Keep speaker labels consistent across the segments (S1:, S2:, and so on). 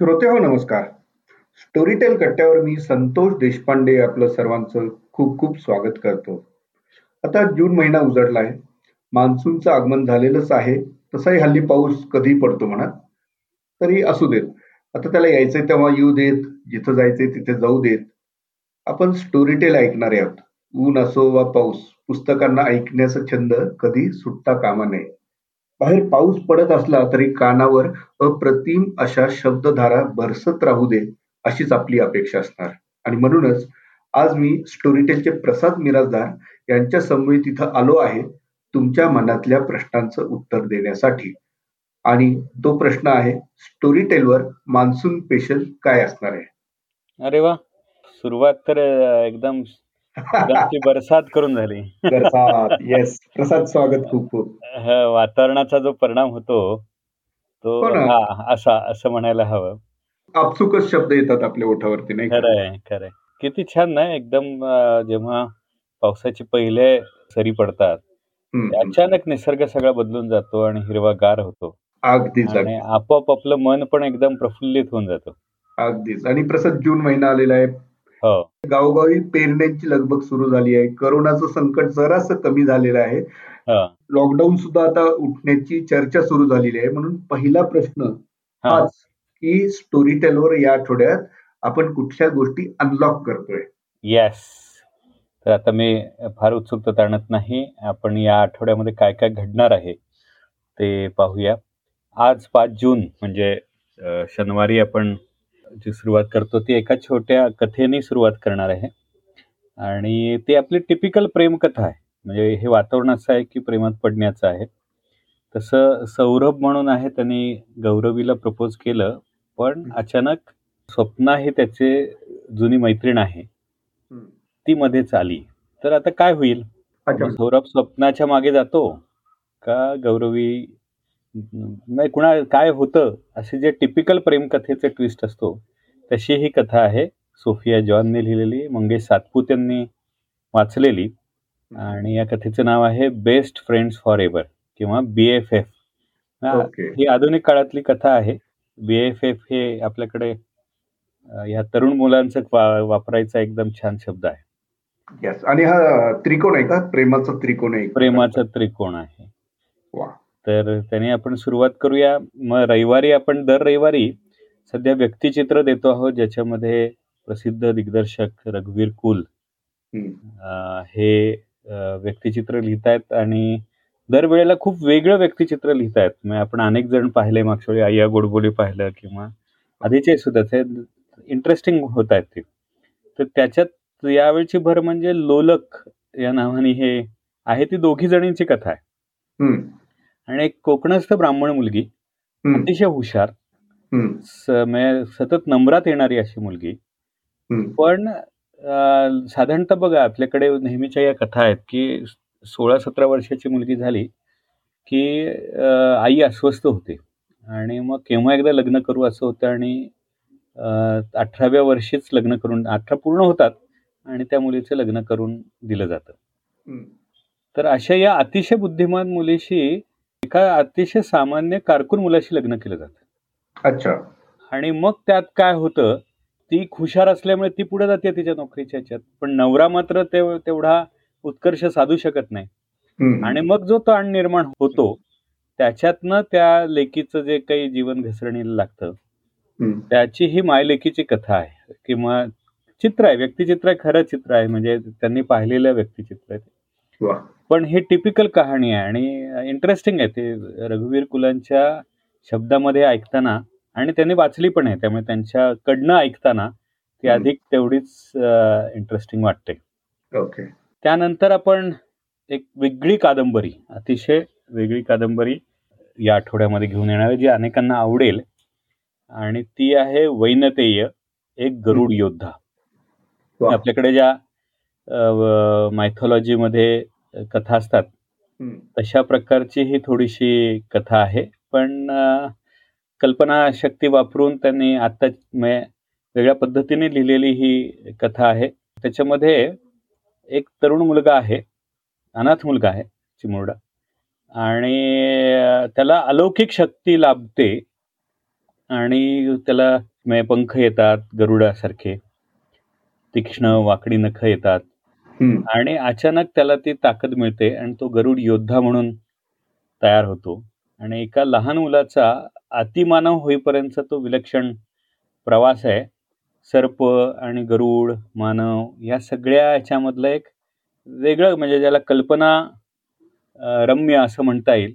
S1: श्रोते हो नमस्कार. स्टोरीटेल कट्ट्यावर मी संतोष देशपांडे आपलं सर्वांचं खूप खूप स्वागत करतो. आता जून महिना उजडला आहे. मान्सूनचं आगमन झालेलंच आहे. तसाही हल्ली पाऊस कधी पडतो म्हणा. तरी असू देत. आता त्याला यायचंय तेव्हा येऊ देत. जिथं जायचंय तिथे जाऊ देत. आपण स्टोरीटेल ऐकणारे आहोत. ऊन असो वा पाऊस पुस्तकांना ऐकण्याचा छंद कधी सुटता कामा नये. बाहेर पाऊस पडत असला तरी कानावर अप्रतिम अशा शब्दधारा बरसत राहू दे अशीच आपली अपेक्षा असणार. आणि म्हणूनच आज मी स्टोरीटेलचे प्रसाद मिराजदार यांच्या समवेत तिथं आलो आहे तुमच्या मनातल्या प्रश्नांचं उत्तर देण्यासाठी. आणि तो प्रश्न आहे स्टोरीटेलवर मान्सून स्पेशल काय असणार आहे?
S2: अरे वा सुरुवात तर एकदम एकदमची बरसात करून झाली.
S1: येस प्रसाद स्वागत खूप खूप.
S2: वातावरणाचा जो परिणाम होतो तो
S1: हो.
S2: हा असा असं म्हणायला हवं.
S1: आपसुकच शब्द येतात आपल्या ओठावरती नाही?
S2: खरंय खरंय. किती छान ना एकदम जेव्हा पावसाचे पहिले सरी पडतात. अचानक निसर्ग सगळा बदलून जातो आणि हिरवागार होतो.
S1: अगदीच.
S2: आपोआप आपलं मन पण एकदम प्रफुल्लित होऊन जातं.
S1: अगदीच. आणि प्रसाद जून महिना आलेला आहे गावोगावी पेरण्यांची लगबग सुरू झाली आहे. करोनाचं संकट जरासं कमी झालेलं आहे.
S2: हा.
S1: लॉकडाऊन सुद्धा आता उठण्याची चर्चा सुरू झालेली आहे. म्हणून पहिला प्रश्न
S2: हा.
S1: हाच की स्टोरी टेलवर या आठवड्यात आपण कुठल्या गोष्टी अनलॉक करतोय?
S2: येस तर आता मी फार उत्सुकता ताणत नाही. आपण या आठवड्यामध्ये काय काय घडणार आहे ते पाहूया. आज पाच जून म्हणजे शनिवारी आपण जी सुरुवात करतो ती एका छोट्या कथेने सुरुवात करणार आहे. आणि ती आपली टिपिकल प्रेमकथा आहे. म्हणजे हे वातावरण असं आहे की प्रेमात पडण्याचं आहे. तसं सौरभ म्हणून आहे त्यांनी गौरवीला प्रपोज केलं पण अचानक स्वप्ना ही त्याचे जुनी मैत्रीण आहे. ती मध्येच आली. तर आता काय होईल? सौरभ स्वप्नाच्या मागे जातो का गौरवी नाही कुणा काय होतं असे जे टिपिकल प्रेमकथेचे ट्विस्ट असतो तशी ही कथा आहे. सोफिया जॉनने लिहिलेली मंगेश सातपूत यांनी वाचलेली आणि या कथेचं नाव आहे बेस्ट फ्रेंड्स फॉर एव्हर किंवा बी एफ एफ ही आधुनिक काळातली कथा आहे. बी एफ एफ हे आपल्याकडे या तरुण मुलांचं वापरायचा एकदम छान शब्द आहे.
S1: येस आणि हा त्रिकोण आहे का? प्रेमाचा त्रिकोण आहे.
S2: प्रेमाचा त्रिकोण आहे.
S1: वा.
S2: तर त्याने आपण सुरुवात करूया. मग रविवारी आपण दर रविवारी सध्या व्यक्तिचित्र देतो आहोत ज्याच्यामध्ये प्रसिद्ध दिग्दर्शक रघुवीर कुल हे व्यक्तिचित्र लिहितायत आणि दरवेळेला खूप वेगळं व्यक्तिचित्र लिहितायत. म्हणजे आपण अनेक जण पाहिले मागच्या वेळी अय्या गोडबोली पाहिलं किंवा आधीचे सुद्धा ते इंटरेस्टिंग होत आहेत ते. तर त्याच्यात यावेळची भर म्हणजे लोलक या नावाने हे आहे. ती दोघी जणींची कथा आहे. आणि एक कोकणस्थ ब्राह्मण मुलगी. अतिशय हुशार म्हणजे सतत नम्रात येणारी अशी मुलगी. पण साधारणतः बघा आपल्याकडे नेहमीच्या या कथा आहेत की सोळा सतरा वर्षाची मुलगी झाली की आई अस्वस्थ होते आणि मग केव्हा एकदा लग्न करू असं होतं आणि अठराव्या वर्षीच लग्न करून अठरा पूर्ण होतात आणि त्या मुलीचं लग्न करून दिलं जातं. तर अशा या अतिशय बुद्धिमान मुलीशी एका अतिशय सामान्य कारकून मुलाशी लग्न केलं जातं.
S1: अच्छा.
S2: आणि मग त्यात काय होतं ती हुशार असल्यामुळे ती पुढे जाते तिच्या नोकरीच्या ह्याच्यात. पण नवरा मात्र तेव तेवढा उत्कर्ष साधू शकत नाही. आणि मग जो ताण निर्माण होतो त्याच्यातनं त्या लेकीचं जे काही जीवन घसरणीला लागतं. त्याची ही मायलेकीची कथा आहे. किंवा चित्र आहे व्यक्तिचित्र आहे खरं चित्र आहे. म्हणजे त्यांनी पाहिलेलं व्यक्तिचित्र आहे पण ही टिपिकल कहाणी आहे आणि इंटरेस्टिंग आहे. ते रघुवीर कुलांच्या शब्दामध्ये ऐकताना आणि त्यांनी वाचली पण आहे. त्यामुळे त्यांच्याकडनं ऐकताना ती. अधिक तेवढीच इंटरेस्टिंग वाटते.
S1: ओके.
S2: त्यानंतर आपण एक वेगळी कादंबरी अतिशय वेगळी कादंबरी या आठवड्यामध्ये घेऊन येणार आहे जी अनेकांना आवडेल. आणि ती आहे वैनतेय एक गरुड योद्धा. आपल्याकडे ज्या मायथॉलॉजीमध्ये कथा असतात. तशा प्रकारची ही थोडीशी कथा आहे. पण अ, कल्पनाशक्ती वापरून त्यांनी आता वेगळ्या पद्धतीने लिहिलेली ही कथा आहे. त्याच्यामध्ये एक तरुण मुलगा आहे. अनाथ मुलगा आहे चिमुरडा. आणि त्याला अलौकिक शक्ती लाभते. आणि त्याला पंख येतात गरुडासारखे. तीक्ष्ण वाकडी नख येतात. आणि अचानक त्याला ती ताकद मिळते आणि तो गरुड योद्धा म्हणून तयार होतो. आणि एका लहान मुलाचा अतिमानव होईपर्यंत तो विलक्षण प्रवास आहे. सर्प आणि गरुड मानव या सगळ्या ह्याच्यामधलं एक वेगळं म्हणजे ज्याला कल्पना रम्य असं म्हणता येईल.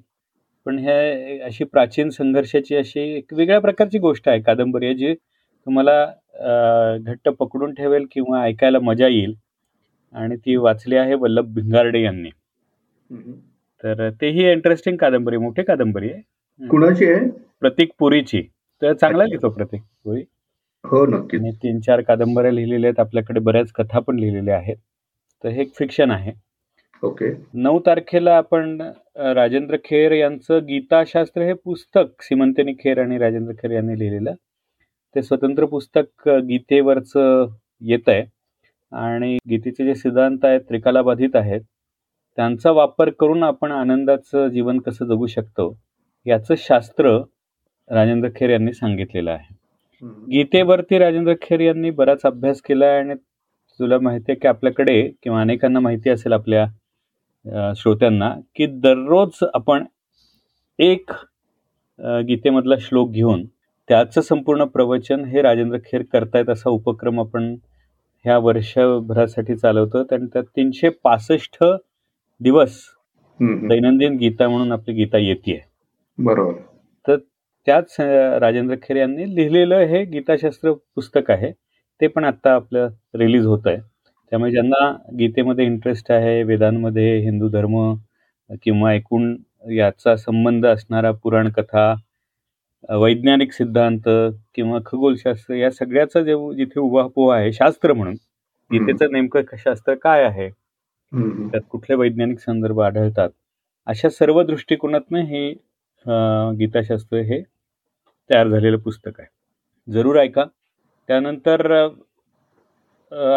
S2: पण हे अशी प्राचीन संघर्षाची अशी एक वेगळ्या प्रकारची गोष्ट आहे कादंबरी आहे जी तुम्हाला घट्ट पकडून ठेवेल किंवा ऐकायला मजा येईल. आणि ती वाचली आहे वल्लभ भिंगारडे यांनी. तर तेही इंटरेस्टिंग कादंबरी मोठी कादंबरी आहे.
S1: कुणाची आहे?
S2: प्रतीक पुरीची. तर चांगला लिहितो प्रतीक पुरी.
S1: हो नक्की
S2: तीन चार कादंबऱ्या लिहिलेल्या आहेत. आपल्याकडे बऱ्याच कथा पण लिहिलेल्या आहेत. तर हे एक फिक्शन आहे.
S1: ओके.
S2: नऊ तारखेला आपण राजेंद्र खेर यांचं गीताशास्त्र हे पुस्तक सिमंतनी खेर आणि राजेंद्र खेर यांनी लिहिलेलं. ते स्वतंत्र पुस्तक गीतेवरचं येत आहे आणि गीतेचे जे सिद्धांत आहेत त्रिकालाबाधित आहेत त्यांचा वापर करून आपण आनंदाचं जीवन कसं जगू शकतो याचं शास्त्र राजेंद्र खेर यांनी सांगितलेलं आहे. गीतेवरती राजेंद्र खेर यांनी बराच अभ्यास केला आहे आणि तुला माहिती आहे की आपल्याकडे किंवा अनेकांना माहिती असेल आपल्या श्रोत्यांना की दररोज आपण एक गीतेमधला श्लोक घेऊन त्याचं संपूर्ण प्रवचन हे राजेंद्र खेर करतायत असा उपक्रम आपण ह्या वर्षभरासाठी चालवतो आणि त्यात तीनशे पासष्ट दिवस दैनंदिन गीता म्हणून आपली गीता येते
S1: बरोबर.
S2: तर त्याच राजेंद्र खेर यांनी लिहिलेलं हे गीताशास्त्र पुस्तक आहे. ते पण आता आपलं रिलीज होत आहे त्यामुळे ज्यांना गीतेमध्ये इंटरेस्ट आहे वेदांमध्ये हिंदू धर्म किंवा एकूण याचा संबंध असणारा पुराण कथा वैज्ञानिक सिद्धांत किंवा खगोलशास्त्र या सगळ्याचा जे जिथे उभा आहे शास्त्र म्हणून गीतेचं नेमकं शास्त्र काय आहे? त्यात कुठले वैज्ञानिक संदर्भ आढळतात? अशा सर्व दृष्टिकोनातनं हे गीताशास्त्र हे तयार झालेलं पुस्तक आहे. जरूर ऐका. त्यानंतर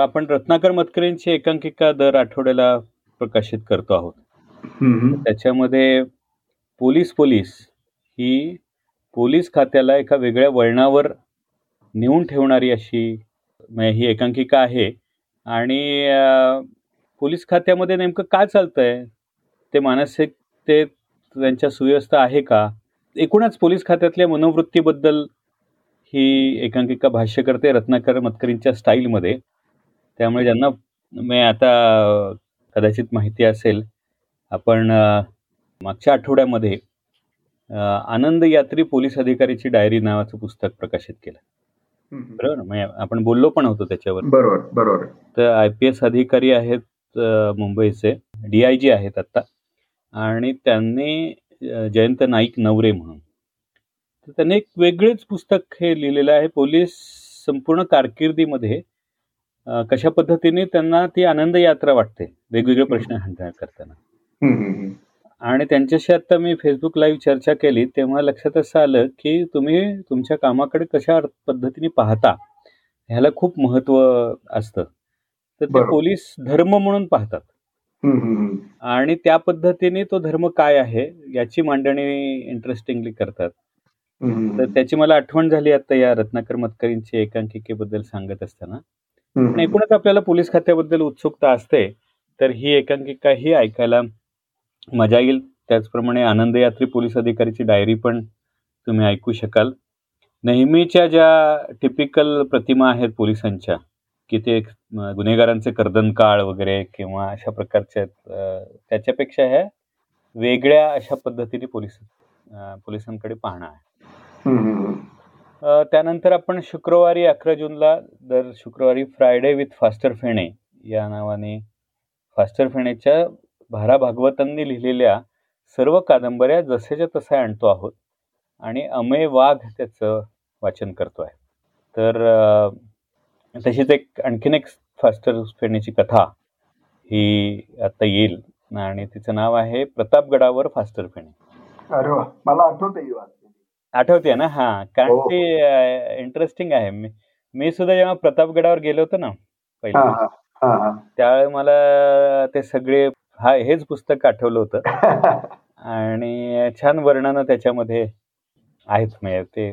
S2: आपण रत्नाकर मतकरींची एकांकिका दर आठवड्याला प्रकाशित करतो आहोत. त्याच्यामध्ये पोलीस पोलीस ही पोलीस खात्याला एका वेगळ्या वळणावर नेऊन ठेवणारी अशी ही एकांकिका आहे. आणि पोलीस खात्यामध्ये नेमकं काय आहे ते मानसिक ते त्यांच्या सुव्यवस्था आहे का? एकूणच पोलीस खात्यातल्या मनोवृत्तीबद्दल ही एकांकिका भाष्य करते रत्नाकर मतकरींच्या स्टाईलमध्ये. त्यामुळे ज्यांना मी आता कदाचित माहिती असेल आपण मागच्या आठवड्यामध्ये आनंद यात्री पोलीस अधिकारीची डायरी नावाचं पुस्तक प्रकाशित केलं. बरोबर? म्हणजे आपण बोललो पण होतो त्याच्यावर.
S1: बरोबर बरोबर.
S2: तर आय पी एस अधिकारी आहेत मुंबईचे. डी आय जी आहेत आता. आणि त्यांनी जयंत नाईक नवरे म्हणून. तर त्यांनी एक वेगळेच पुस्तक हे लिहिलेलं आहे. पोलीस संपूर्ण कारकिर्दीमध्ये कशा पद्धतीने त्यांना ती आनंद यात्रा वाटते? वेगवेगळे प्रश्न हँडल करताना. आणि त्यांच्याशी आता मी फेसबुक लाईव्ह चर्चा केली तेव्हा लक्षात असं आलं की तुम्ही तुमच्या कामाकडे कशा पद्धतीने पाहता ह्याला खूप महत्त्व असतं. तर ते पोलीस धर्म म्हणून पाहतात. आणि त्या पद्धतीने तो धर्म काय आहे याची मांडणी इंटरेस्टिंगली करतात. तर त्याची मला आठवण झाली आता या रत्नाकर मतकरींची एकांकिकेबद्दल सांगत असताना. एकूणच आपल्याला पोलीस खात्याबद्दल उत्सुकता असते तर ही एकांकिका ही ऐकायला मजा येईल. त्याचप्रमाणे आनंद यात्री पोलीस अधिकारीची डायरी पण तुम्ही ऐकू शकाल. नेहमीच्या ज्या टिपिकल प्रतिमा आहेत पोलिसांच्या की ते गुन्हेगारांचे कर्दनकाळ वगैरे किंवा अशा प्रकारच्या त्याच्यापेक्षा ह्या वेगळ्या अशा पद्धतीने पोलीस पोलिसांकडे पाहणं आहे. त्यानंतर आपण शुक्रवारी अकरा जूनला दर शुक्रवारी फ्रायडे विथ फास्टर फेणे या नावाने फास्टर फेणेच्या भारा भागवतांनी लिहिलेल्या सर्व कादंबऱ्या जसेच्या तसे आणतो आहोत. आणि अमेय वाघ त्याचं वाचन करतो आहे. तर तशीच एक आणखीन एक फास्टर फेणेची कथा ही आता येईल. आणि तिचं नाव आहे प्रतापगडावर फास्टर फेणे
S1: अरे मला आठवत
S2: आठवते ना? हा कारण ते इंटरेस्टिंग आहे. मी मी सुद्धा जेव्हा प्रतापगडावर गेलो होतो ना पहिले त्यावेळेस मला ते सगळे हा हेच पुस्तक आठवलं होतं आणि छान वर्णन त्याच्यामध्ये आहेत म्हणजे ते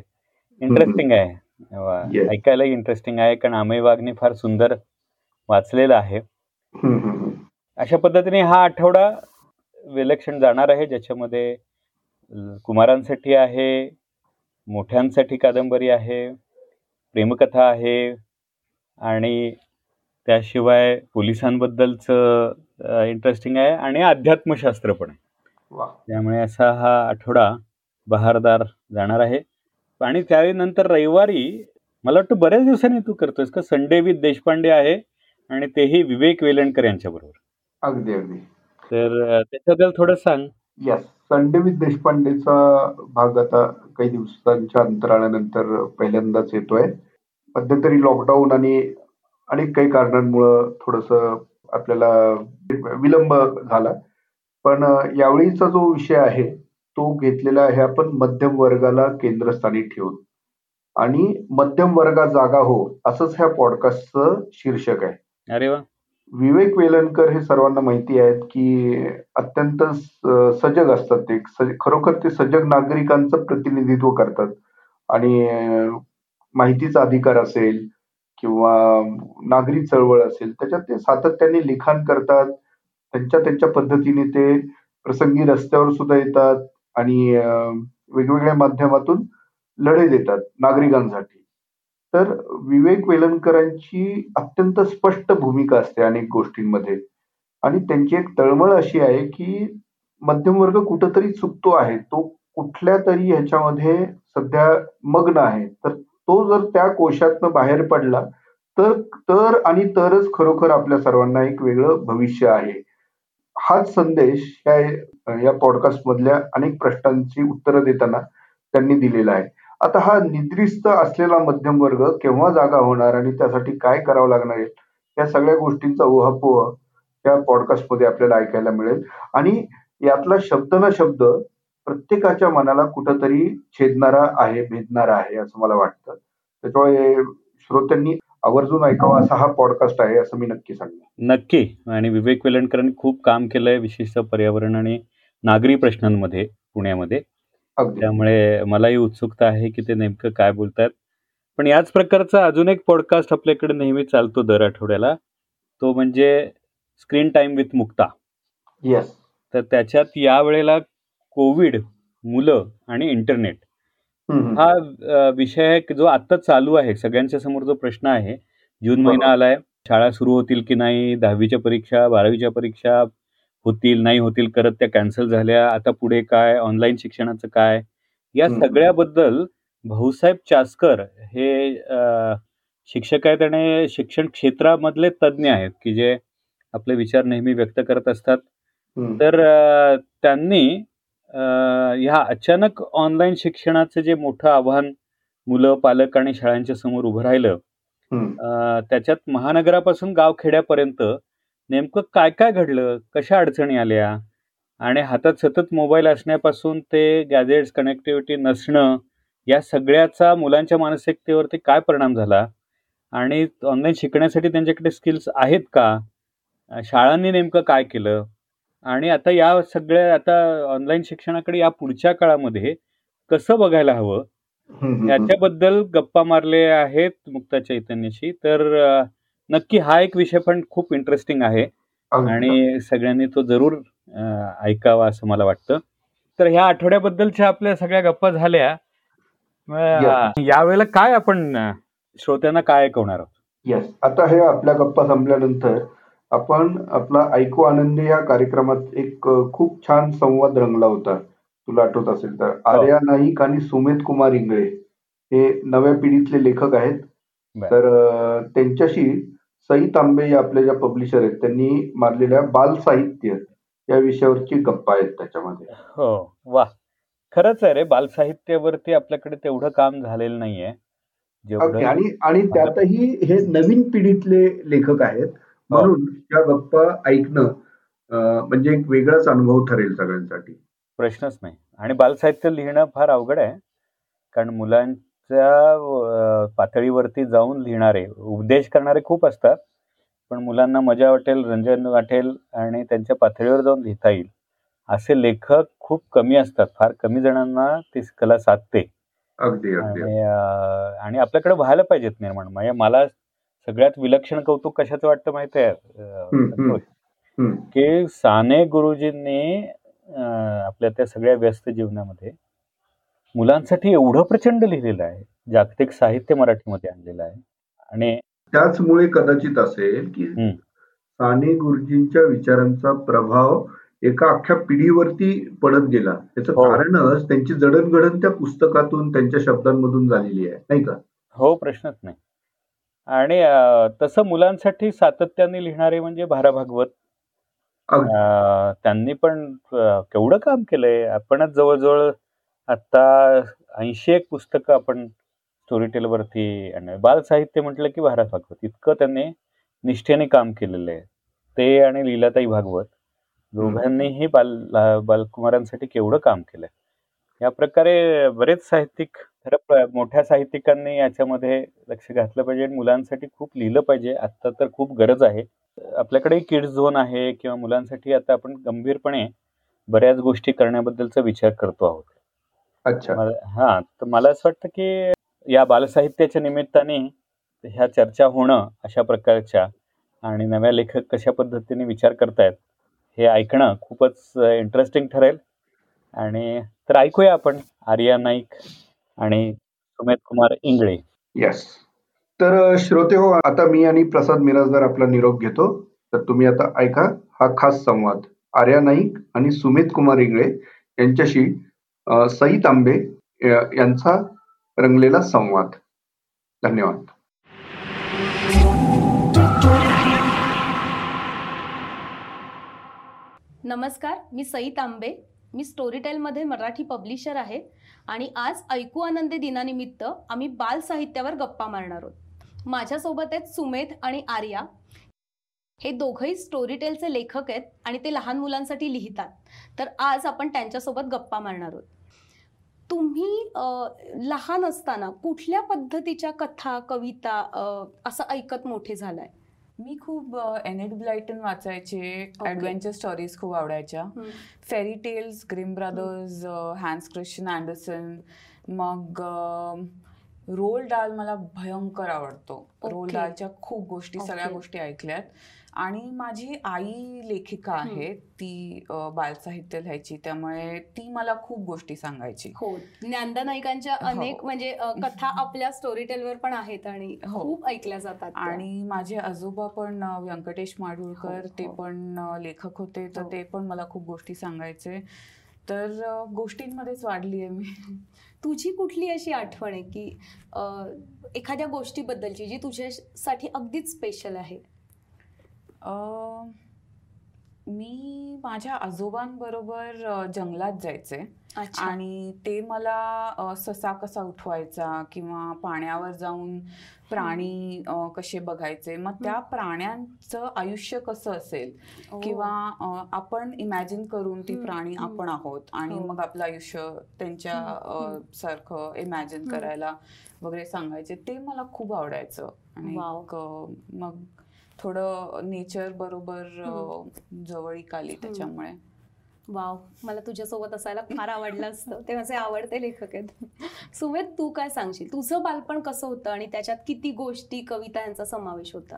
S2: इंटरेस्टिंग आहे. ऐकायलाही इंटरेस्टिंग आहे कारण अमेय वाघने फार सुंदर वाचलेलं आहे. अशा पद्धतीने हा आठवडा विलक्षण जाणार आहे ज्याच्यामध्ये कुमारांसाठी आहे मोठ्यांसाठी कादंबरी आहे प्रेमकथा आहे आणि त्याशिवाय पोलिसांबद्दलचं इंटरेस्टिंग आहे आणि अध्यात्मशास्त्र पण आहे.
S1: वा.
S2: त्यामुळे असा हा आठवडा बहारदार जाणार आहे. आणि त्यानंतर रविवारी मला वाटतं बऱ्याच दिवसांनी तू करतोयस का? संडे विथ देशपांडे आहे आणि तेही विवेक वेलणकर यांच्याबरोबर.
S1: अगदी अगदी.
S2: तर त्याच्याबद्दल थोडं सांग.
S1: यस संडे विथ देशपांडेचा भाग आता काही दिवसांच्या अंतराळानंतर पहिल्यांदाच येतोय. मध्यंतरी लॉकडाऊन आणि अनेक काही कारणांमुळं थोडस आपल्याला विलंब झाला. पण यावेळीचा जो विषय आहे तो घेतलेला आहे आपण मध्यम वर्गाला केंद्रस्थानी ठेवून. आणि मध्यम वर्गा जागा हो असंच ह्या पॉडकास्टचं शीर्षक आहे.
S2: अरे वा.
S1: विवेक वेलणकर हे सर्वांना माहिती आहेत की अत्यंत सजग असतात ते. खरोखर ते सजग नागरिकांचं प्रतिनिधित्व करतात. आणि माहितीचा अधिकार असेल किंवा नागरी चळवळ असेल त्याच्यात ते सातत्याने लिखाण करतात. त्यांच्या त्यांच्या पद्धतीने ते प्रसंगी रस्त्यावर सुद्धा येतात आणि वेगवेगळ्या माध्यमातून लढे देतात नागरिकांसाठी. तर विवेक वेलणकरांची अत्यंत स्पष्ट भूमिका असते अनेक गोष्टींमध्ये. आणि त्यांची एक तळमळ अशी आहे की मध्यम वर्ग कुठंतरी चुकतो आहे. तो कुठल्या तरी ह्याच्यामध्ये सध्या मग्न आहे. तर तो जर त्या कोशातनं बाहेर पडला तर तर आणि तरच खरोखर आपल्या सर्वांना एक वेगळं भविष्य आहे. हाच संदेश या या पॉडकास्ट मधल्या अनेक प्रश्नांची उत्तरं देताना त्यांनी दिलेला आहे. आता हा निद्रिस्त असलेला मध्यम वर्ग केव्हा जागा होणार आणि त्यासाठी काय करावं लागणार आहे या सगळ्या गोष्टींचा ओहापोह या पॉडकास्टमध्ये आपल्याला ऐकायला मिळेल. आणि यातला शब्द ना शब्द प्रत्येकाच्या मनाला कुठंतरी छेदणारा आहे भेदणारा आहे असं मला वाटतं. त्याच्यामुळे श्रोत्यांनी आवर्जून ऐकावा असा हा पॉडकास्ट आहे असं मी नक्की सांगेन.
S2: नक्की. आणि विवेक वेलणकरांनी खूप काम केलंय विशेषतः पर्यावरण आणि नागरी प्रश्नांमध्ये पुण्यामध्ये. त्यामुळे मलाही उत्सुकता आहे की ते नेमकं काय बोलतात पण याच प्रकारचा अजून एक पॉडकास्ट आपल्याकडे नेहमी चालतो दर आठवड्याला. तो म्हणजे screen time with Mukta.
S1: Yes
S2: तर त्याच्यात यावेळेला कोविड मुलं आणि इंटरनेट. हा विषय जो आत्ता चालू आहे सगळ्यांच्या समोर जो प्रश्न आहे जून महिना. आलाय शाळा सुरू होतील की नाही दहावीच्या परीक्षा बारावीच्या परीक्षा होतील नाही होतील करत त्या कॅन्सल झाल्या आता पुढे काय ऑनलाईन शिक्षणाचं काय? या. सगळ्याबद्दल भाऊसाहेब चासकर हे शिक्षक आहेत आणि शिक्षण क्षेत्रामधले तज्ज्ञ आहेत की जे आपले विचार नेहमी व्यक्त करत असतात. तर त्यांनी ह्या अचानक ऑनलाईन शिक्षणाचं जे मोठं आव्हान मुलं पालक आणि शाळांच्या समोर उभं राहिलं त्याच्यात महानगरापासून गावखेड्यापर्यंत नेमकं काय काय घडलं? कशा अडचणी आल्या? आणि हातात सतत मोबाईल असण्यापासून ते गॅजेट्स कनेक्टिव्हिटी नसणं या सगळ्याचा मुलांच्या मानसिकतेवरती काय परिणाम झाला? आणि ऑनलाईन शिकण्यासाठी त्यांच्याकडे स्किल्स आहेत का? शाळांनी नेमकं काय केलं? आणि आता या सगळ्या आता ऑनलाईन शिक्षणाकडे या पुढच्या काळामध्ये कसं बघायला हवं? याच्याबद्दल गप्पा मारले आहेत मुक्ता चैतन्यशी. तर नक्की हा एक विषय पण खूप इंटरेस्टिंग आहे आणि सगळ्यांनी तो जरूर ऐकावा असं मला वाटतं. तर ह्या आठवड्याबद्दलच्या आपल्या सगळ्या गप्पा झाल्या. यावेळेला काय आपण श्रोत्यांना काय ऐकवणार आहोत?
S1: येस आता हे आपल्या गप्पा संपल्यानंतर आपण आपला ऐकू आनंदी या कार्यक्रमात एक खूप छान संवाद रंगला होता. तुला आठवत असेल तर. आर्या नाईक आणि सुमित कुमार इंगळे हे नव्या पिढीतले लेखक आहेत. तर त्यांच्याशी सई तांबे या आपल्या ज्या पब्लिशर आहेत त्यांनी मारलेल्या बाल साहित्य या विषयावरची गप्पा आहेत त्याच्यामध्ये.
S2: हो. वा खरंच आहे रे बालसाहित्यावरती आपल्याकडे तेवढं काम झालेलं नाहीये.
S1: आणि आणि त्यातही हे नवीन पिढीतले लेखक आहेत. म्हणून या गप्पा ऐकणं म्हणजे एक वेगळाच अनुभव ठरेल सगळ्यांसाठी.
S2: प्रश्नच नाही. आणि बालसाहित्य लिहिणं फार अवघड आहे. कारण मुलांच्या पातळीवरती जाऊन लिहिणारे उपदेश करणारे खूप असतात. पण मुलांना मजा वाटेल रंजन वाटेल आणि त्यांच्या पातळीवर जाऊन लिहिता येईल. असे लेखक खूप कमी असतात. फार कमी जणांना ती कला साधते.
S1: अगदी
S2: आणि आपल्याकडे व्हायला पाहिजेत निर्माण. म्हणजे मला सगळ्यात विलक्षण कौतुक कशाचं वाटतं माहिती आहे. की साने गुरुजींनी आपल्या त्या सगळ्या व्यस्त जीवनामध्ये मुलांसाठी एवढं प्रचंड लिहिलेलं आहे जागतिक साहित्य मराठीमध्ये आणलेलं आहे आणि
S1: त्याचमुळे कदाचित असेल की. साने गुरुजींच्या विचारांचा प्रभाव एका अख्ख्या पिढीवरती पडत गेला त्याचं
S2: हो.
S1: कारणच त्यांची जडणघडण त्या पुस्तकातून त्यांच्या शब्दांमधून झालेली आहे नाही का
S2: हो प्रश्नच नाही आणि तसं मुलांसाठी सातत्याने लिहिणारे म्हणजे भारा भागवत. त्यांनी पण केवढं काम केलंय. आपणच जवळजवळ आता ऐंशी एक पुस्तकं आपण स्टोरी टेलवरती आणि बाल साहित्य म्हटलं की भारा भागवत. इतकं त्यांनी निष्ठेने काम केलेलं आहे. ते आणि लीलाताई भागवत दोघांनीही बाल बालकुमारांसाठी केवढं काम केलंय. या प्रकारे बरेच साहित्यिक खरं मोठ्या साहित्यिकांनी याच्यामध्ये लक्ष घातलं पाहिजे. आणि मुलांसाठी खूप लिहिलं पाहिजे. आता तर खूप गरज आहे. आपल्याकडे किड्स झोन आहे किंवा मुलांसाठी आता आपण गंभीरपणे बऱ्याच गोष्टी करण्याबद्दलचा विचार करतो आहोत.
S1: अच्छा.
S2: हा तर मला असं वाटतं की या बालसाहित्याच्या निमित्ताने ह्या चर्चा होणं अशा प्रकारच्या आणि नव्या लेखक कशा पद्धतीने विचार करतायत हे ऐकणं खूपच इंटरेस्टिंग ठरेल. आणि तर ऐकूया आपण आर्या नाईक आणि सुमेध कुमार इंगळे.
S1: येस तर श्रोते हो आता मी आणि प्रसाद मिराजदार आपला निरोप घेतो. तर तुम्ही आता ऐका हा खास संवाद. आर्या नाईक आणि सुमित कुमार इंगळे यांच्याशी सई तांबे यांचा रंगलेला संवाद. धन्यवाद.
S3: नमस्कार मी सई तांबे मी स्टोरीटेलमध्ये मराठी पब्लिशर आहे. आणि आज ऐकू आनंदी दिनानिमित्त आम्ही बाल साहित्यावर गप्पा मारणार आहोत. माझ्यासोबत आहेत सुमेध आणि आर्या. हे दोघंही स्टोरीटेलचे लेखक आहेत आणि ते लहान मुलांसाठी लिहितात. तर आज आपण त्यांच्यासोबत गप्पा मारणार आहोत. तुम्ही लहान असताना कुठल्या पद्धतीच्या कथा कविता असं ऐकत मोठे झालाय?
S4: मी खूप एनेट ब्लायटन वाचायचे ॲडव्हेंचर स्टोरीज खूप आवडायच्या. Fairy tales Grimm brothers Hans Christian Andersen मग रोल डाल मला भयंकर आवडतो. रोल. डालच्या खूप गोष्टी सगळ्या. गोष्टी ऐकल्यात. आणि माझी आई लेखिका आहे ती बालसाहित्य लिहायची त्यामुळे ती मला खूप गोष्टी सांगायची
S3: हो ज्ञानदा नाईकांच्या
S4: हो.
S3: अनेक म्हणजे कथा आपल्या स्टोरी टेलवर पण आहेत आणि
S4: हो.
S3: खूप ऐकल्या जातात.
S4: आणि माझे आजोबा पण व्यंकटेश माडगुळकर
S3: हो,
S4: ते. पण लेखक होते तर. ते पण मला खूप गोष्टी सांगायचे तर गोष्टींमध्येच वाढली आहे मी
S3: तुझी कुठली अशी आठवण आहे की एखाद्या गोष्टीबद्दलची जी तुझ्यासाठी अगदीच स्पेशल आहे
S4: मी माझ्या आजोबांबरोबर जंगलात जायचे आणि ते मला ससा कसा उठवायचा किंवा पाण्यावर जाऊन प्राणी कसे बघायचे मग त्या प्राण्यांचं आयुष्य कसं असेल. किंवा आपण इमॅजिन करून ती प्राणी. आपण आहोत आणि
S3: हो.
S4: मग आपलं आयुष्य त्यांच्या. सारखं इमॅजिन. करायला वगैरे सांगायचे ते मला खूप आवडायचं आणि मग थोडं नेचर बरोबर अ, जवळीक आली त्याच्यामुळे.
S3: वाव मला तुझ्यासोबत असायला फार आवडलं असतं. ते माझे आवडते लेखक आहेत. सुमेध तू काय सांगशील? तुझं बालपण कसं होतं आणि त्याच्यात किती गोष्टी कविता यांचा समावेश होता?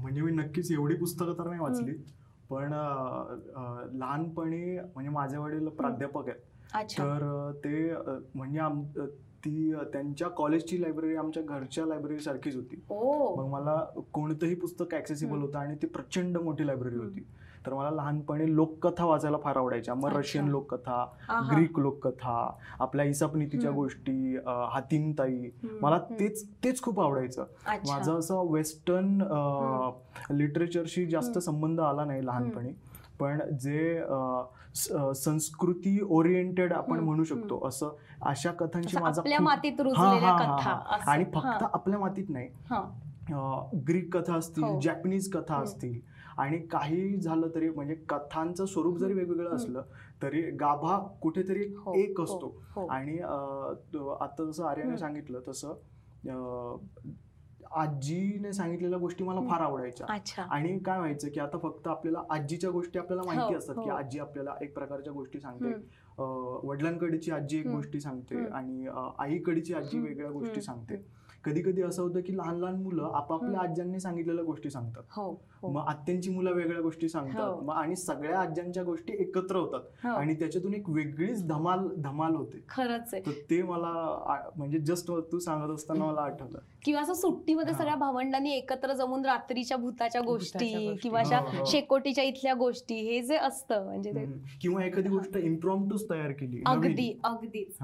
S5: म्हणजे मी नक्कीच एवढी पुस्तकं तर नाही वाचली. पण लहानपणी म्हणजे माझे वडील प्राध्यापक आहेत.
S3: अच्छा.
S5: तर ते म्हणजे आम ती त्यांच्या कॉलेजची लायब्ररी आमच्या घरच्या लायब्ररी सारखीच होती मग मला कोणतंही पुस्तक ऍक्सेसिबल. होतं आणि ती प्रचंड मोठी लायब्ररी. होती तर मला लहानपणी लोककथा वाचायला फार आवडायच्या मग. रशियन लोककथा. ग्रीक लोककथा आपल्या इसापनीतीच्या. गोष्टी
S3: हम्म,
S5: मला. तेच तेच खूप आवडायचं माझं असं वेस्टर्न लिटरेचरशी जास्त. संबंध आला नाही लहानपणी पण जे संस्कृती ओरिएंटेड आपण म्हणू शकतो असं अशा कथांची माझा
S3: मातीत
S5: हा, हा, हा,
S3: कथा
S5: हा. आणि फक्त
S3: हा,
S5: आपल्या मातीत नाही
S3: हा.
S5: ग्रीक कथा असतील
S3: हो.
S5: जॅपनीज कथा
S3: हम्म.
S5: असतील आणि काही झालं तरी म्हणजे कथांचं स्वरूप जरी वेगवेगळं. असलं तरी गाभा कुठेतरी
S3: हो,
S5: एक
S3: हो,
S5: असतो
S3: हो.
S5: आणि आता जसं आर्याने. सांगितलं तसं आजीने सांगितलेल्या गोष्टी मला. फार आवडायच्या आणि काय व्हायचं की आता फक्त आपल्याला आजीच्या गोष्टी आपल्याला माहिती
S3: हो,
S5: असतात
S3: हो.
S5: की आजी आपल्याला एक प्रकारच्या गोष्टी सांगते वडिलांकडची आजी एक. गोष्टी सांगते. आणि आईकडची आजी. वेगळ्या. गोष्टी सांगते कधी कधी असं होतं की लहान लहान मुलं आपापल्या. आज्यांनी सांगितलेल्या गोष्टी सांगतात
S3: हो हो
S5: मग आत्यांची मुलं वेगळ्या गोष्टी सांगतात
S3: हो.
S5: मग आणि सगळ्या आज्यांच्या गोष्टी एकत्र होतात. आणि त्याच्यातून एक वेगळीच धमाल धमाल होते
S3: खरंच आहे
S5: तर ते मला म्हणजे जस्ट तू सांगत असताना मला आठवलं
S3: किंवा असं सुट्टीमध्ये. सगळ्या भावंडांनी एकत्र जमून रात्रीच्या भूताच्या गोष्टी. किंवा अशा. शेकोटीच्या इथल्या गोष्टी हे जे असतं म्हणजे.
S5: किंवा एखादी गोष्ट इम्प्रॉम्प्टूच तयार केली.
S3: अगदी. अगदीच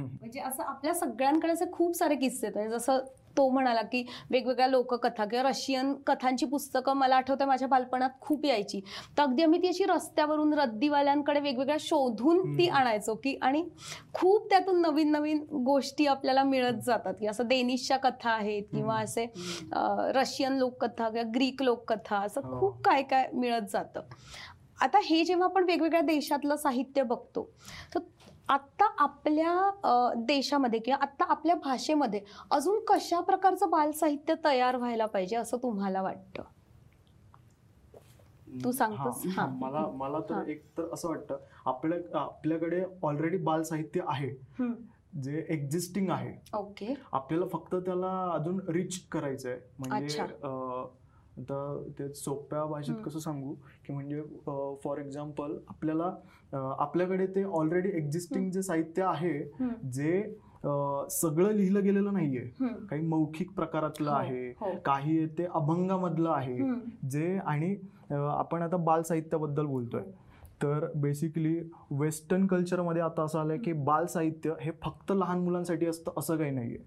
S3: म्हणजे असं आपल्या सगळ्यांकडे असे खूप सारे किस्से आहेत म्हणजे जसं तो म्हणाला की वेगवेगळ्या लोककथा किंवा रशियन कथांची पुस्तकं मला आठवतं माझ्या बालपणात खूप यायची तर अगदी आम्ही ती अशी रस्त्यावरून रद्दीवाल्यांकडे वेगवेगळ्या शोधून ती. आणायचो की आणि खूप त्यातून नवीन नवीन गोष्टी आपल्याला मिळत जातात की असं डेनिशच्या कथा आहेत किंवा. असे रशियन लोककथा किंवा ग्रीक लोककथा असं
S5: हो.
S3: खूप काय काय मिळत जातं आता हे जेव्हा आपण वेगवेगळ्या देशातलं साहित्य बघतो तर आत्ता आपल्या देशामध्ये किंवा आत्ता आपल्या भाषेमध्ये अजून कशा प्रकारचं बालसाहित्य तयार व्हायला पाहिजे असं तुम्हाला वाटतं? तू सांगतोस?
S5: मला मला. तर एक तर असं वाटतं आपल्या आपल्याकडे ऑलरेडी बाल साहित्य आहे जे एक्झिस्टिंग आहे.
S3: ओके.
S5: आपल्याला फक्त त्याला अजून रिच करायचं आहे म्हणजे आता ते सोप्या भाषेत. कसं सांगू की म्हणजे फॉर एक्झाम्पल आपल्याला आपल्याकडे ते ऑलरेडी एक्झिस्टिंग जे साहित्य आहे जे सगळं लिहिलं गेलेलं नाहीये. काही मौखिक प्रकारातलं
S3: हो,
S5: आहे
S3: हो.
S5: काही ते अभंगामधलं आहे. जे आणि आपण आता बाल साहित्याबद्दल बोलतोय. तर बेसिकली वेस्टर्न कल्चरमध्ये आता असं आलंय की बाल साहित्य हे फक्त लहान मुलांसाठी असतं असं काही नाहीये.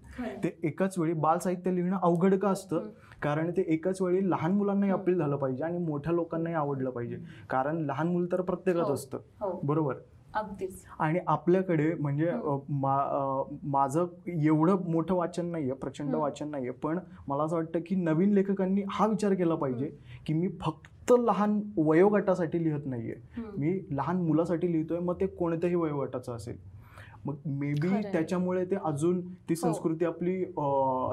S5: ते एकाच वेळी बाल साहित्य लिहिणं अवघड का असतं? कारण ते एकाच वेळी लहान मुलांनाही अपील झालं पाहिजे आणि मोठ्या लोकांनाही आवडलं पाहिजे. कारण लहान मुलं तर प्रत्येकात
S3: हो.
S5: असतं.
S3: हो.
S5: बरोबर?
S3: अगदीच.
S5: आणि आपल्याकडे म्हणजे माझं एवढं मोठं वाचन नाहीये प्रचंड. वाचन नाहीये पण मला असं वाटतं की नवीन लेखकांनी हा विचार केला पाहिजे की मी फक्त लहान वयोगटासाठी लिहित नाहीये. मी लहान मुलासाठी लिहितोय मग ते कोणत्याही वयोगटाचं असेल. मग मे बी. त्याच्यामुळे ते अजून ती संस्कृती आपली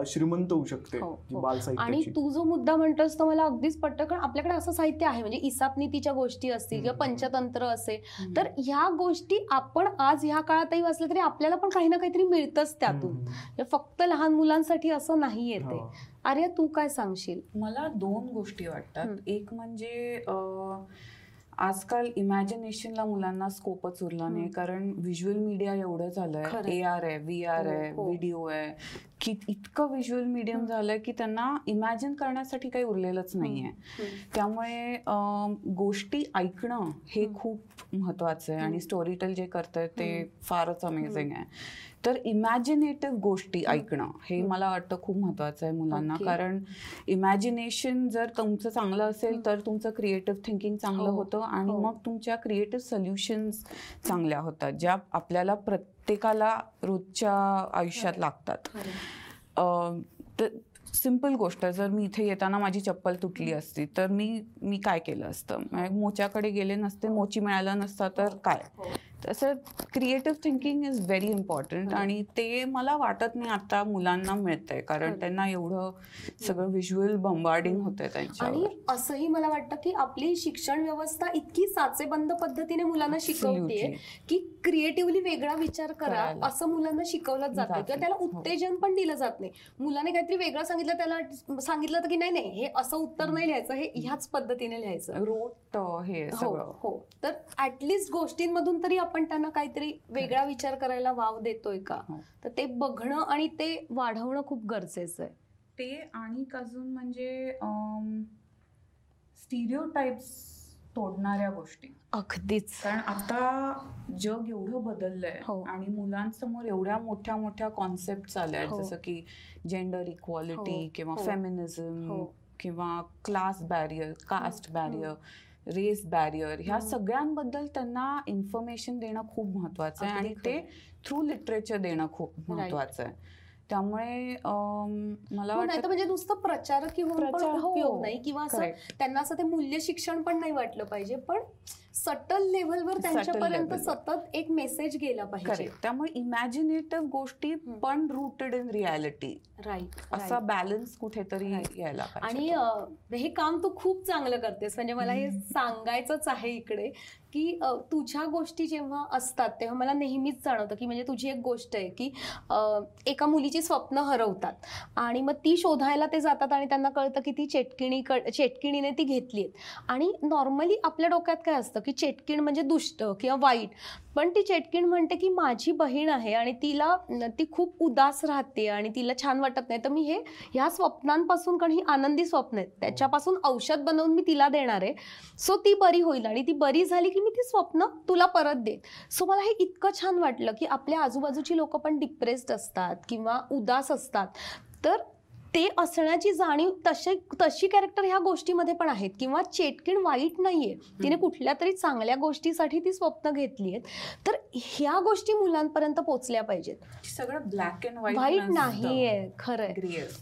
S5: श्रीमंत होऊ शकते
S3: हो,
S5: जी
S3: हो.
S5: बाल
S3: आणि तू जो मुद्दा म्हणतोस तो मला अगदीच पटतं कारण आपल्याकडे असं साहित्य आहे म्हणजे इसापनीतीच्या गोष्टी असतील किंवा. पंचतंत्र असेल तर ह्या गोष्टी आपण आज ह्या काळातही वाचल्या तरी आपल्याला पण काही ना काहीतरी मिळतंच त्यातून. हे फक्त लहान मुलांसाठी असं नाही येते
S5: हो.
S3: अरे तू काय सांगशील
S4: मला दोन गोष्टी. वाटतात एक म्हणजे अं, आजकाल इमॅजिनेशनला मुलांना स्कोपच उरला नाही. कारण व्हिज्युअल मीडिया एवढं झालंय. ए आर आहे व्ही आर
S3: हो,
S4: आहे
S3: हो.
S4: व्हिडिओ आहे की इतकं व्हिज्युअल मीडियम. झालंय की त्यांना इमॅजिन करण्यासाठी काही उरलेलंच नाहीये त्यामुळे गोष्टी ऐकणं हे. खूप महत्वाचं आहे आणि. स्टोरी टेल जे करताय ते. फारच अमेझिंग आहे तर इमॅजिनेटिव्ह गोष्टी. ऐकणं हे. मला वाटतं खूप महत्वाचं आहे मुलांना. कारण इमॅजिनेशन जर तुमचं चांगलं असेल. तर तुमचं क्रिएटिव्ह थिंकिंग चांगलं
S3: हो,
S4: होतं आणि
S3: हो.
S4: मग तुमच्या क्रिएटिव्ह सोल्युशन्स चांगल्या होतात ज्या आपल्याला प्रत्येकाला रोजच्या आयुष्यात लागतात. तर सिंपल गोष्ट जर मी इथे येताना माझी चप्पल तुटली असती तर मी मी काय केलं असतं? म्हणजे मोच्याकडे गेले नसते मोची मिळालं नसतं तर काय? तसं creative thinking is very important
S3: हं.
S4: आणि ते मला वाटत नाही आता मुलांना मिळतंय कारण
S3: खरं.
S4: त्यांना एवढं सगळं व्हिज्युअल बंबार्डिंग होतंय
S3: आणि
S4: त्यांच्यावर
S3: असंही मला वाटतं की आपली शिक्षण व्यवस्था इतकी साचेबंद पद्धतीने मुलांना शिकवते. की क्रिएटिव्हली वेगळा विचार करा. असं मुलांना शिकवलं जातं. किंवा त्याला
S4: हो.
S3: उत्तेजन पण दिलं जात नाही मुलाने काहीतरी वेगळं सांगितलं त्याला सांगितलं की नाही नाही हे असं उत्तर नाही लिहायचं हे ह्याच पद्धतीने लिहायचं
S4: रोट हे
S3: हो हो तर ऍटलिस्ट गोष्टींमधून तरी आपण त्यांना काहीतरी वेगळा विचार करायला वाव देतोय का
S4: हो.
S3: तर ते बघणं आणि ते वाढवणं खूप गरजेचं आहे
S4: ते आणि अजून म्हणजे स्टिरिओ टाईप्स तोडणाऱ्या गोष्टी
S3: अगदीच
S4: कारण आता जग एवढं बदललंय
S3: हो.
S4: आणि मुलांसमोर एवढ्या मोठ्या मोठ्या कॉन्सेप्ट आल्या आहेत
S3: हो.
S4: जसं की जेंडर इक्वालिटी
S3: हो,
S4: किंवा
S3: हो.
S4: फेमिनिझम
S3: हो.
S4: किंवा class barrier caste barrier race barrier ह्या. सगळ्यांबद्दल त्यांना इन्फॉर्मेशन देणं खूप महत्वाचं आहे आणि ते थ्रू लिटरेचर देणं खूप महत्वाचं आहे त्यामुळे मला
S3: हो,
S4: वाटतं
S3: म्हणजे नुसतं प्रचारक होऊन पण
S4: प्रचार- हो.
S3: उपयोग नाही किंवा असं. त्यांना असं ते मूल्य शिक्षण पण नाही वाटलं पाहिजे पण सटल लेव्हलवर त्यांच्यापर्यंत. सतत एक मेसेज गेला पाहिजे.
S4: त्यामुळे इमॅजिनेटिव्ह गोष्टी पण रुटेड इन रियालिटी
S3: राईट
S4: असा बॅलन्स कुठेतरी यायला
S3: आणि हे काम तू खूप चांगलं करतेस. म्हणजे मला हे सांगायचंच आहे इकडे की तुझ्या गोष्टी जेव्हा असतात तेव्हा मला नेहमीच जाणवतं की म्हणजे तुझी एक गोष्ट आहे की एका मुलीची स्वप्न हरवतात आणि मग ती शोधायला ते जातात आणि त्यांना कळतं की ती चेटकिणी चेटकिणीने ती घेतली आणि नॉर्मली आपल्या डोक्यात काय असतं? की चेटकीण म्हणजे दुष्ट किंवा वाईट. पण ती चेटकीण म्हणते की माझी बहीण आहे आणि तिला ती खूप उदास राहते आणि तिला छान वाटत नाही. तर मी हे ह्या स्वप्नांपासून कारण ही आनंदी स्वप्न आहेत. त्याच्यापासून औषध बनवून मी तिला देणार आहे. सो ती बरी होईल आणि ती बरी झाली की मी ती स्वप्न तुला परत देत सो मला हे इतकं छान वाटलं की आपल्या आजूबाजूची लोक पण डिप्रेस्ड असतात किंवा उदास असतात. तर ते असण्याची जाणीव तशी तशी कॅरेक्टर ह्या गोष्टीमध्ये पण आहेत. किंवा चेटकीण वाईट नाहीये. तिने कुठल्या तरी चांगल्या गोष्टीसाठी ती स्वप्न घेतली आहेत. तर ह्या गोष्टी मुलांपर्यंत पोचल्या पाहिजेत.
S4: सगळं ब्लॅक अँड
S3: वाईट नाहीये. खरंय.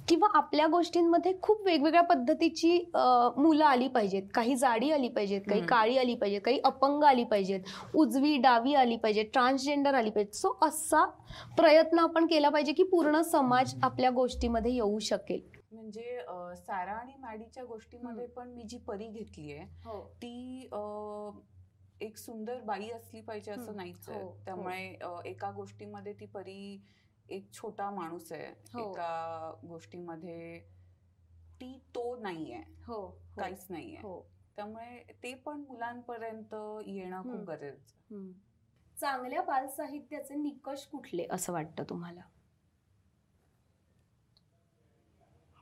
S3: किंवा आपल्या गोष्टींमध्ये खूप वेगवेगळ्या पद्धतीची मुलं आली पाहिजेत. काही जाडी आली पाहिजेत काही. काळी आली पाहिजेत काही अपंग आली पाहिजेत. उजवी डावी आली पाहिजे ट्रान्सजेंडर आली पाहिजे सो असा प्रयत्न आपण केला पाहिजे की पूर्ण समाज आपल्या गोष्टीमध्ये येऊ शकेल.
S4: म्हणजे सारा आणि मॅडीच्या गोष्टीमध्ये पण मी जी परी घेतली आहे ती अं, एक सुंदर बाई असली पाहिजे. असं नाहीच आहे.
S3: हो, हो.
S4: त्यामुळे एका गोष्टीमध्ये ती परी एक छोटा माणूस आहे.
S3: हो.
S4: एका गोष्टीमध्ये ती तो नाहीये.
S3: हो
S4: काहीच नाहीये.
S3: हो.
S4: त्यामुळे ते पण मुलांपर्यंत येणं. खूप गरजेचं.
S3: चांगल्या बालसाहित्याचे निकष कुठले असं वाटतं तुम्हाला?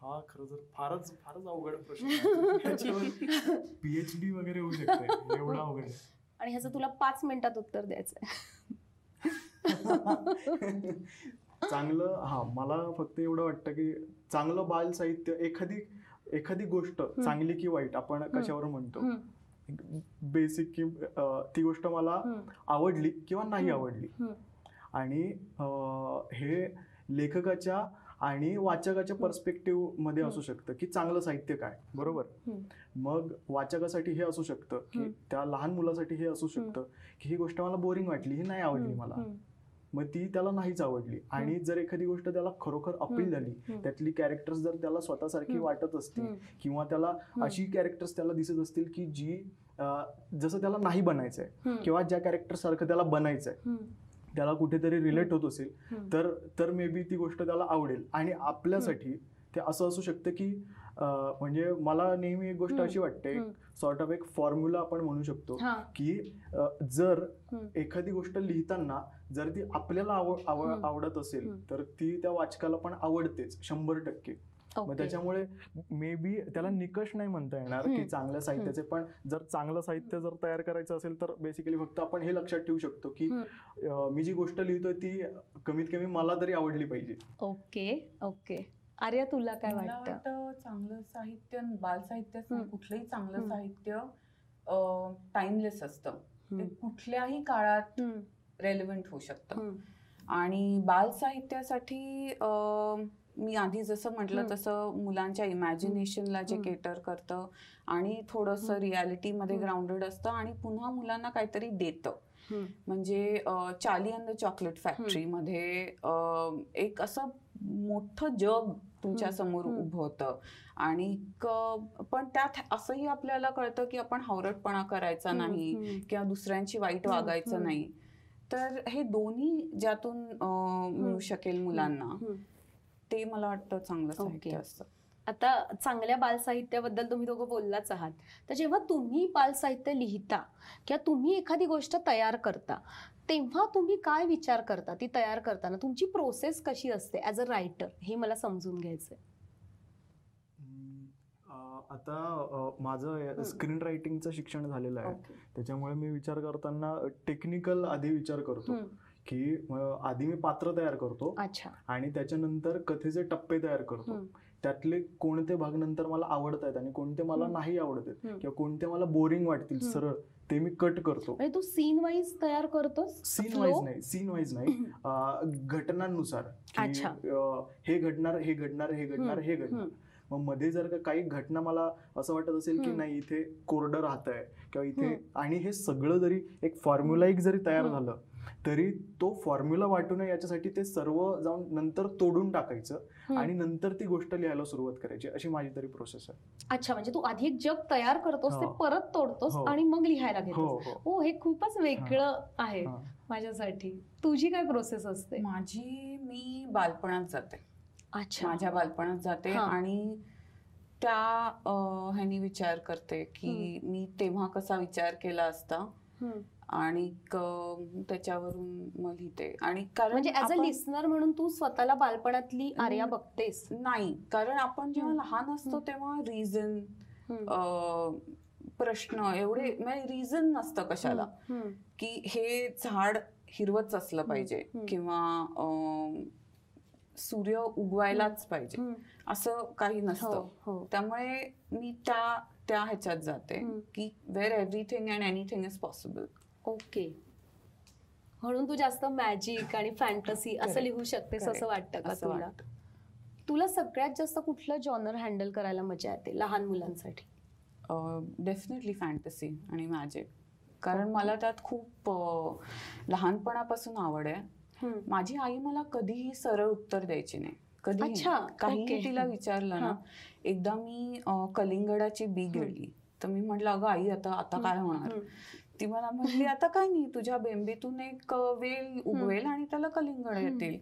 S5: हा खरं तर फारच फारच अवघड प्रश्न आहे. याच्यावर पीएचडी वगैरे होऊ शकते एवढा अवघड.
S3: आणि ह्याचं तुला पाच मिनिटात उत्तर द्यायचंय
S5: चांगलं हा मला फक्त एवढं वाटतं की चांगलं बाल साहित्य एखादी एखादी गोष्ट चांगली की वाईट आपण कशावर म्हणतो बेसिक की ती गोष्ट मला आवडली किंवा नाही. आवडली. आणि हे लेखकाच्या आणि वाचकाच्या पर्स्पेक्टिव्हमध्ये असू शकतं की चांगलं साहित्य काय बरोबर. मग वाचकासाठी हे असू शकतं की. त्या लहान मुलासाठी हे असू शकतं की ही गोष्ट मला बोरिंग वाटली ही नाही आवडली मला मग ती त्याला नाहीच आवडली आणि जर एखादी गोष्ट त्याला खरोखर अपील. झाली. त्यातली कॅरेक्टर्स जर त्याला स्वतःसारखी. वाटत असतील. किंवा त्याला अशी कॅरेक्टर्स त्याला दिसत असतील की जी जसं त्याला नाही बनायचंय. किंवा ज्या कॅरेक्टर सारखं त्याला बनायचंय त्याला कुठेतरी रिलेट होत असेल. तर तर मे बी ती गोष्ट त्याला आवडेल आणि आपल्यासाठी ते असं असू शकतं की म्हणजे मला नेहमी एक गोष्ट. अशी वाटते. सॉर्ट ऑफ एक फॉर्म्युला आपण म्हणू शकतो की जर. एखादी गोष्ट लिहिताना जर ती आपल्याला. आवडत असेल. तर ती त्या वाचकाला पण आवडतेच शंभर टक्के मग. त्याच्यामुळे मे बी त्याला निकष नाही म्हणता येणार. की चांगल्या साहित्याचे पण जर चांगलं साहित्य जर तयार करायचं असेल तर बेसिकली फक्त आपण हे लक्षात ठेवू शकतो की मी जी गोष्ट लिहितोय ती कमीत कमी मला तरी आवडली पाहिजे
S3: ओके ओके आर्या तुला काय
S4: मला
S3: वाटतं
S4: चांगलं साहित्य बाल
S3: हम्म.
S4: कुठलंही चांगलं. साहित्य टाइमलेस असतं ते. कुठल्याही काळात रेलिव्हंट होऊ शकतं आणि बाल साहित्यासाठी अं, मी आधी जसं म्हटलं. तसं मुलांच्या इमॅजिनेशनला जे. केटर करतं आणि थोडंसं. रियालिटीमध्ये. ग्राउंडेड असतं आणि पुन्हा मुलांना काहीतरी देतं. म्हणजे चार्ली अँड द चॉकलेट फॅक्टरीमध्ये एक असं मोठं जग तुमच्या. समोर. उभं होतं आणि पण त्यात असंही आपल्याला कळतं की आपण हावरटपणा करायचा नाही. किंवा दुसऱ्यांची वाईट वागायचं. नाही तर हे दोन्ही ज्यातून मिळू शकेल मुलांना. ते मला वाटतं चांगलं
S3: ओके.
S4: साहित्य असतं.
S3: आता चांगल्या बालसाहित्याबद्दल तुम्ही दोघं बोललाच आहात. तर जेव्हा तुम्ही बालसाहित्य लिहिता किंवा तुम्ही एखादी गोष्ट तयार करता तेव्हा तुम्ही काय विचार करता? ती तयार करताना तुमची प्रोसेस कशी असते ॲज अ रायटर हे मला समजून घ्यायचंय.
S5: हम्म, अं, आता माझं स्क्रीन रायटिंगचं शिक्षण झालेलं आहे. त्याच्यामुळे मी विचार करताना टेक्निकल आधी विचार करतो. की आधी मी पात्र तयार करतो आणि त्याच्यानंतर कथेचे टप्पे तयार करतो. त्यातले कोणते भाग नंतर मला आवडत आहेत आणि कोणते मला. नाही आवडत आहेत. किंवा कोणते मला बोरिंग वाटतील. सरळ ते मी कट करतो
S3: म्हणजे तू सीन वाईज तयार करतोस
S5: सीन? वाईज नाही सीन वाईज नाही घटनांनुसार हे घडणार हे घडणार हे घडणार. हे घडणार. मग मध्ये जर का काही घटना मला असं वाटत असेल की. नाही इथे कोरडं राहत आहे किंवा इथे. आणि हे सगळं जरी एक फॉर्म्युला एक जरी तयार. झालं तरी तो फॉर्म्युला वाटू नये याच्यासाठी ते सर्व जाऊन नंतर तोडून टाकायचं. आणि नंतर ती गोष्ट लिहायला सुरुवात करायची अशी माझी तरी प्रोसेस आहे
S3: अच्छा म्हणजे तू आधी एक जग तयार करतोस ते
S5: हो.
S3: परत तोडतोस
S5: हो.
S3: आणि मग लिहायला
S5: हो
S3: घेतोस
S5: हो
S3: हो हे खूपच वेगळं आहे. माझ्यासाठी तुझी काय प्रोसेस असते
S4: माझी मी बालपणात जाते
S3: अच्छा
S4: माझ्या बालपणात जाते. आणि त्या ह्यानी विचार करते की मी तेव्हा कसा विचार केला असता
S3: हम्म.
S4: आणि क- त्याच्यावरून मग लिहिते आणि कारण
S3: म्हणजे ऍज अ लिस्नर म्हणून तू स्वतःला बालपणातली आर्या. बघतेस
S4: नाही कारण आपण जेव्हा. लहान असतो. तेव्हा रिझन. प्रश्न एवढे म्हणजे रिझन नसतं कशाला. की हे झाड हिरवच असलं पाहिजे. किंवा सूर्य उगवायलाच पाहिजे. असं काही
S3: हो
S4: नसतं
S3: हो
S4: त्यामुळे मी त्या त्या ह्याच्यात जाते. की where everything and anything is possible
S3: okay म्हणून तू जास्त मॅजिक आणि फॅन्टसी असं. लिहू शकतेस असं. वाटतं का
S4: असं
S3: तुला
S4: वाटतं.
S3: तुला सगळ्यात जास्त कुठलं जॉनर हँडल करायला मजा येते लहान मुलांसाठी
S4: डेफिनेटली फॅन्टसी आणि मॅजिक कारण मला त्यात खूप लहानपणापासून आवड आहे. माझी आई मला कधीही सरळ उत्तर द्यायची नाही कधी
S3: अच्छा,
S4: काही. तिला विचारलं ना. एकदा मी कलिंगडाची बी गिळली तर मी म्हटलं अगं आई आता आता काय होणार. ती मला म्हणली आता काय नाही तुझ्या बेंबीतून एक वेल उगवेल आणि त्याला कलिंगड येतील.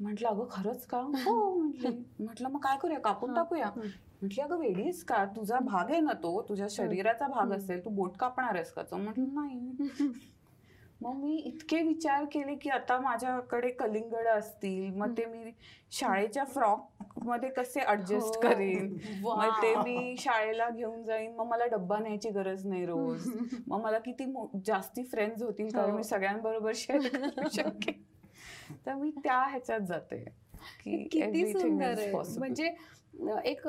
S4: म्हटलं अगं खरंच का? हो. म्हटली. म्हटलं मग काय करूया? कापून. टाकूया. म्हटली अगं वेडीस का? तुझा भाग आहे ना तो. तुझ्या शरीराचा भाग. असेल. तू बोट कापणार आहेस का? तो म्हटलं नाही. मग मी इतके विचार केले की आता माझ्याकडे कलिंगड असतील मग ते मी शाळेच्या फ्रॉकमध्ये कसे ऍडजस्ट
S3: हो.
S4: करेन. मग ते मी शाळेला घेऊन जाईन मग मला डब्बा न्यायची गरज नाही रोज मग मला किती जास्ती फ्रेंड्स होतील कारण
S3: हो.
S4: मी सगळ्यांबरोबर शेअर करू शकेन तर मी त्या ह्याच्यात जाते की
S3: किती सुंदर आहे. म्हणजे एक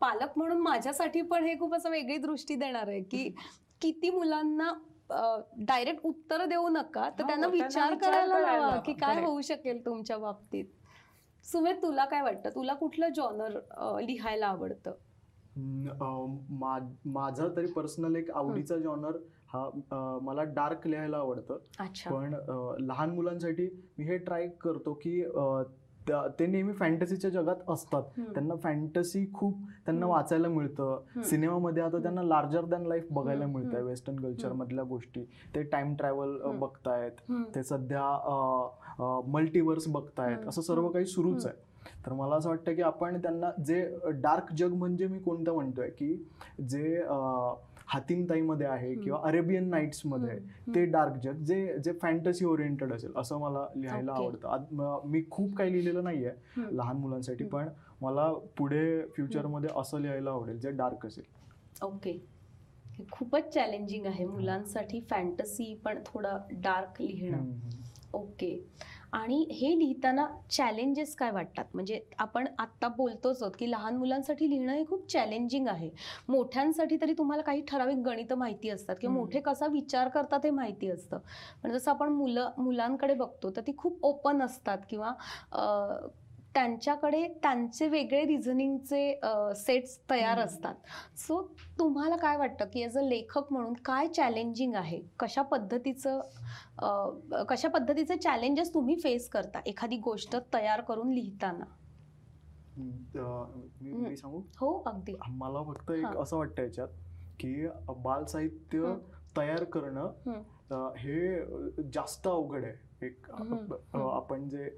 S3: पालक म्हणून माझ्यासाठी पण हे खूप असं वेगळी दृष्टी देणार आहे की किती मुलांना डायरेक्ट उत्तर देऊ नका तर
S4: हो,
S3: त्यांना
S4: त्यांना
S3: विचार करायला
S4: हवा.
S3: की काय. होऊ शकेल तुमच्या बाबतीत. सुमेध तुला काय वाटतं? तुला कुठलं जॉनर लिहायला आवडतं?
S5: माझा तरी पर्सनल एक आवडीचा जॉनर हा मला डार्क लिहायला आवडतं.
S3: अच्छा.
S5: पण लहान मुलांसाठी मी हे ट्राय करतो की ते नेहमी फॅन्टसीच्या जगात असतात. त्यांना फॅन्टसी खूप त्यांना. वाचायला मिळतं. सिनेमामध्ये आता त्यांना लार्जर दॅन लाईफ बघायला
S3: हम्म.
S5: मिळत आहे
S3: हम्म.
S5: Western culture. मधल्या गोष्टी ते टाइम ट्रॅव्हल. बघतायत. ते सध्या मल्टिवर्स बघतायत. असं सर्व काही सुरूच आहे तर मला असं वाटतं की आपण त्यांना जे डार्क जग म्हणजे मी कोणतं म्हणतोय की जे हातीमताईमध्ये आहे. किंवा अरेबियन नाईट्समध्ये आहे. ते डार्क जग जे जे फॅन्टसी ओरिएंटेड असेल असं मला लिहायला
S3: Okay.
S5: आवडतं म- खूप काही लिहिलेलं नाहीये
S3: हम्म.
S5: लहान मुलांसाठी. पण मला पुढे फ्युचरमध्ये असं लिहायला आवडेल जे डार्क असेल
S3: ओके हे खूपच चॅलेंजिंग आहे मुलांसाठी फॅन्टसी पण थोडं डार्क लिहिणं. ओके आणि हे लिहिताना चॅलेंजेस काय वाटतात? म्हणजे आपण आत्ता बोलतोच आहोत की लहान मुलांसाठी लिहिणं हे खूप चॅलेंजिंग आहे. मोठ्यांसाठी तरी तुम्हाला काही ठराविक गणित माहिती असतात किंवा. मोठे कसा विचार करतात हे माहिती असतं. पण जसं आपण मुलं मुलांकडे बघतो तर ती खूप ओपन असतात किंवा त्यांच्याकडे त्यांचे वेगळे रिझनिंगचे सेट्स तयार. असतात. सो तुम्हाला काय वाटतं की ॲज अ लेखक म्हणून काय चॅलेंजिंग आहे? कशा पद्धतीचं कशा पद्धतीचे चॅलेंजेस तुम्ही फेस करता एखादी गोष्ट तयार करून लिहिताना?
S5: मी सांगू?
S3: हो अगदी.
S5: मला फक्त एक. असं वाटतं याच्यात की बाल साहित्य
S3: हम्म.
S5: तयार करणं हे जास्त अवघड आहे. एक. आपण जे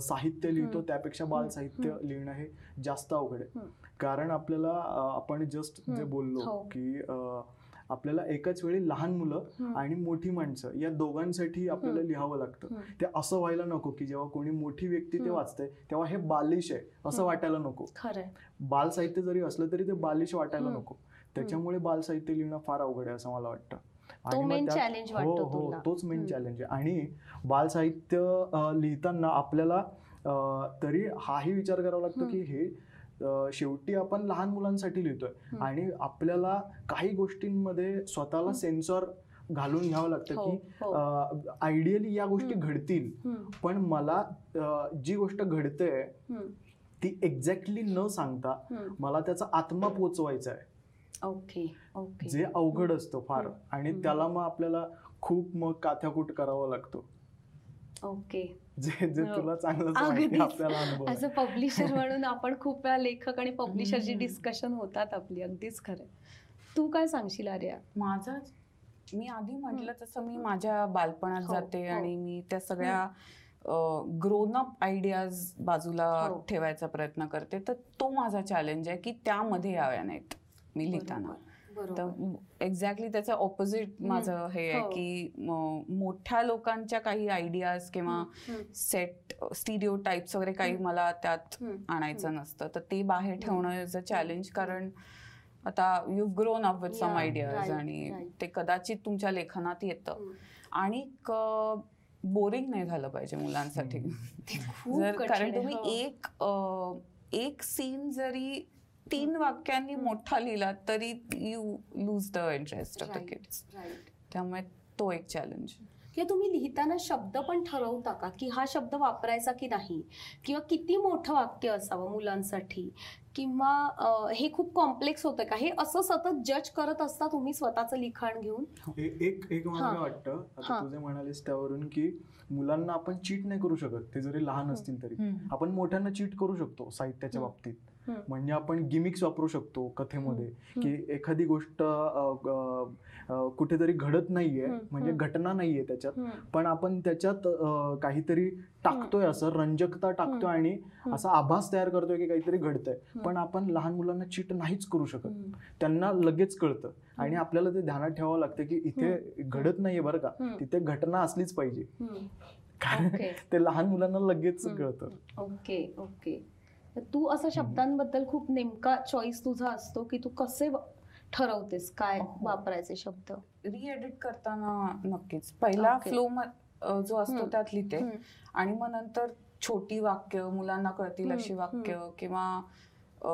S5: साहित्य लिहितो. त्यापेक्षा बाल. साहित्य. लिहिणं हे जास्त अवघड आहे. कारण आपल्याला आपण जस्ट जे. बोललो
S3: हो.
S5: की आपल्याला एकाच वेळी लहान मुलं. आणि मोठी माणसं या दोघांसाठी आपल्याला. लिहावं लागतं. ते असं व्हायला नको की जेव्हा कोणी मोठी व्यक्ती ते. वाचते तेव्हा हे बालिश आहे असं. वाटायला नको बाल साहित्य जरी असलं तरी ते बालिश वाटायला. नको त्याच्यामुळे बाल साहित्य लिहिणं फार अवघड आहे असं मला वाटतं
S3: तो
S5: हो
S3: वाटतो
S5: हो. तोच मेन. चॅलेंज आहे आणि बाल साहित्य लिहिताना आपल्याला तरी हाही विचार करावा लागतो की हे शेवटी आपण लहान मुलांसाठी लिहितोय. आणि आपल्याला काही गोष्टींमध्ये स्वतःला सेन्सॉर घालून घ्यावं लागतं
S3: हो,
S5: की. आयडियली या गोष्टी. घडतील. पण मला जी गोष्ट घडते. ती एक्झॅक्टली न सांगता. मला त्याचा आत्मा पोचवायचा आहे
S3: ओके ओके
S5: जे अवघड असतं फार. आणि. त्याला मग आपल्याला खूप मग काथ्याकूट करावा लागतो
S3: ओके
S5: जे जे
S3: हो.
S5: तुला चांगलं
S3: अ पब्लिशर म्हणून आपण खूप वेळा लेखक आणि पब्लिशरची. डिस्कशन होतात आपली अगदीच खरं तू काय सांगशील आर्या
S4: माझा मी आधी म्हटलं तसं मी माझ्या बालपणात
S3: हो,
S4: जाते
S3: हो.
S4: आणि मी त्या सगळ्या ग्रोन अप आयडियाज बाजूला. ठेवायचा प्रयत्न करते तर तो माझा चॅलेंज आहे की त्यामध्ये याव्या नाहीत मी लिहिताना तर एक्झॅक्टली त्याचं ऑपोजिट. माझं हे आहे
S3: हो.
S4: की मोठ्या लोकांच्या काही आयडियाज किंवा. सेट स्टिरिओ टाईप्स वगैरे काही मला त्यात. आणायचं नसतं तर ते बाहेर ठेवणं इज अ चॅलेंज कारण आता you grown up with some ideas आणि. ते कदाचित तुमच्या लेखनात येतं. आणि बोरिंग नाही झालं पाहिजे मुलांसाठी जर कारण तुम्ही
S3: हो.
S4: एक एक सीन जरी तीन वाक्यांनी मोठा लिहिला तरी you lose the interest of the
S3: Right,
S4: kids. त्यामुळे तो एक चॅलेंज
S3: किंवा तुम्ही लिहिताना शब्द पण ठरवता का की हा शब्द वापरायचा की नाही किंवा किती मोठं वाक्य असावं मुलांसाठी किंवा हे खूप कॉम्प्लेक्स होतं का हे असं सतत जज करत असता तुम्ही स्वतःचं लिखाण घेऊन
S5: एक एक मला
S3: हा.
S5: वाटतं
S3: हा.
S5: आता तुझे म्हणालेस त्यावरून की मुलांना आपण चीट नाही करू शकत ते जरी लहान असतील तरी आपण मोठ्यांना चीट करू शकतो साहित्याच्या. बाबतीत. म्हणजे आपण गिमिक्स वापरू शकतो कथेमध्ये. की एखादी गोष्ट कुठेतरी घडत नाहीये म्हणजे. घटना नाहीये त्याच्यात. पण आपण त्याच्यात काहीतरी टाकतोय असं रंजकता टाकतोय आणि असा आभास तयार करतोय की काहीतरी घडतंय. पण आपण लहान मुलांना चीट नाहीच करू शकत. त्यांना लगेच कळतं. आणि आपल्याला ते ध्यानात ठेवावं लागतं की इथे घडत नाहीये बरं का. तिथे घटना असलीच पाहिजे. कारण. ते लहान मुलांना लगेच. कळतं.
S3: Okay okay. तर तू असं शब्दांबद्दल खूप नेमका चॉईस तुझा असतो की तू कसे ठरवतेस काय
S4: हो.
S3: वापरायचे शब्द
S4: रिएडिट करताना नक्कीच पहिला
S3: Okay.
S4: फ्लो जो असतो
S3: हम्म.
S4: त्यात लिहिते
S3: हम्म.
S4: आणि मग नंतर छोटी वाक्य मुलांना कळतील
S3: हम्म,
S4: अशी वाक्य किंवा अ,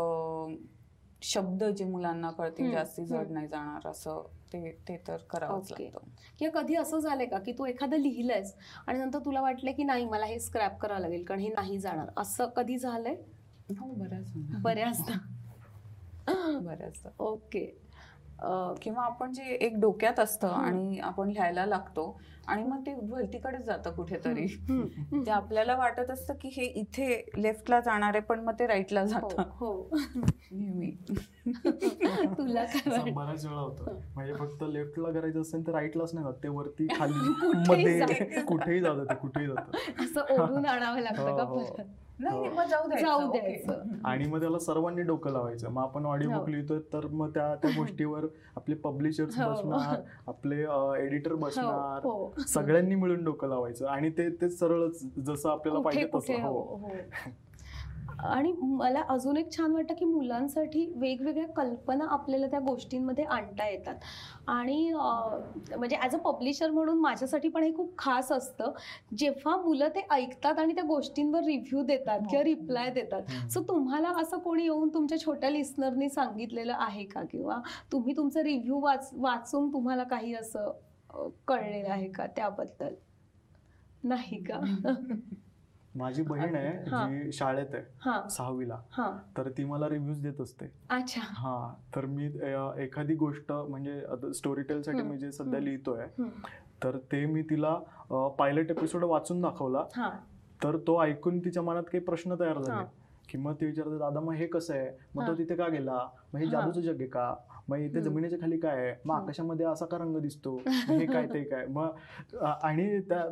S4: शब्द जे मुलांना कळतील
S3: हम्म,
S4: जास्ती जड
S3: हम्म.
S4: नाही जाणार असं ते ते तर करावंच
S3: Okay.
S4: लागतं
S3: किंवा कधी असं झालंय का की तू एखादं लिहिलंयस आणि नंतर तुला वाटलं की नाही मला हे स्क्रॅप करावं लागेल कारण हे नाही जाणार असं कधी झालंय
S4: हो बऱ्याच
S3: बऱ्याचदा
S4: बऱ्याचदा
S3: ओके. अं,
S4: किंवा आपण जे एक डोक्यात असतं आणि आपण लिहायला लागतो आणि मग ते भलतीकडे जातं कुठेतरी. ते आपल्याला वाटत असतं की हे इथे लेफ्टला जाणार आहे पण मग ते राईटला
S3: हो
S4: जातं.
S3: हो.
S4: नेहमी.
S3: तुला काय
S5: बऱ्याच वेळा होतं. म्हणजे फक्त लेफ्टला करायचं असेल तर राईटलाच नाही जात. ते वरती खाली
S3: कुठेही
S5: मध्ये कुठेही जातं ते कुठेही जातं.
S3: असं ओढून आणावं लागतं का
S5: हो, हो.
S3: परत?
S4: नाही मग जाऊ द्यायचं.
S3: जाऊ
S4: ओके.
S3: द्यायचं.
S5: आणि मग त्याला सर्वांनी डोकं लावायचं. मग आपण ऑडिओ बुक
S3: हो.
S5: लिहितोय तर मग त्या त्या गोष्टीवर आपले पब्लिशर्स
S3: हो.
S5: बसणार आपले एडिटर बसणार
S3: हो.
S5: सगळ्यांनी मिळून डोकं लावायचं. आणि ते ते सरळच जसं आपल्याला
S3: कुठे
S5: पाहिजे
S3: कुठे
S5: तसं
S3: हो
S5: हो.
S3: हो. आणि मला अजून एक छान वाटतं की मुलांसाठी वेगवेगळ्या कल्पना आपल्याला त्या गोष्टींमध्ये आणता येतात. आणि म्हणजे ॲज अ पब्लिशर म्हणून माझ्यासाठी पण हे खूप खास असतं. जेव्हा मुलं ते ऐकतात आणि त्या गोष्टींवर रिव्ह्यू देतात किंवा रिप्लाय देतात. सो तुम्हाला असं कोणी येऊन तुमच्या छोट्या लिस्नरनी सांगितलेलं आहे का? किंवा तुम्ही तुमचं रिव्ह्यू वाच वाचून तुम्हाला काही असं कळलेलं आहे का त्याबद्दल? नाही का?
S5: माझी बहीण आहे. जी शाळेत आहे
S3: हां.
S5: सहावीला. तर ती मला रिव्ह्यूज देत असते.
S3: अच्छा.
S5: हा. तर मी एखादी गोष्ट म्हणजे स्टोरी साठी
S3: हम्म,
S5: मी जे सध्या. लिहितोय. तर ते मी तिला पायलट एपिसोड वाचून दाखवला. तर तो ऐकून तिच्या मनात काही प्रश्न तयार. झाले. की मग ते विचारते दादा मग हे कसं आहे मग. तो तिथे का गेला मग हे. जादूचं जग आहे का मग इथे. जमिनीच्या खाली काय आहे मग. आकाशामध्ये असा का रंग दिसतो हे काय ते काय मग आणि त्या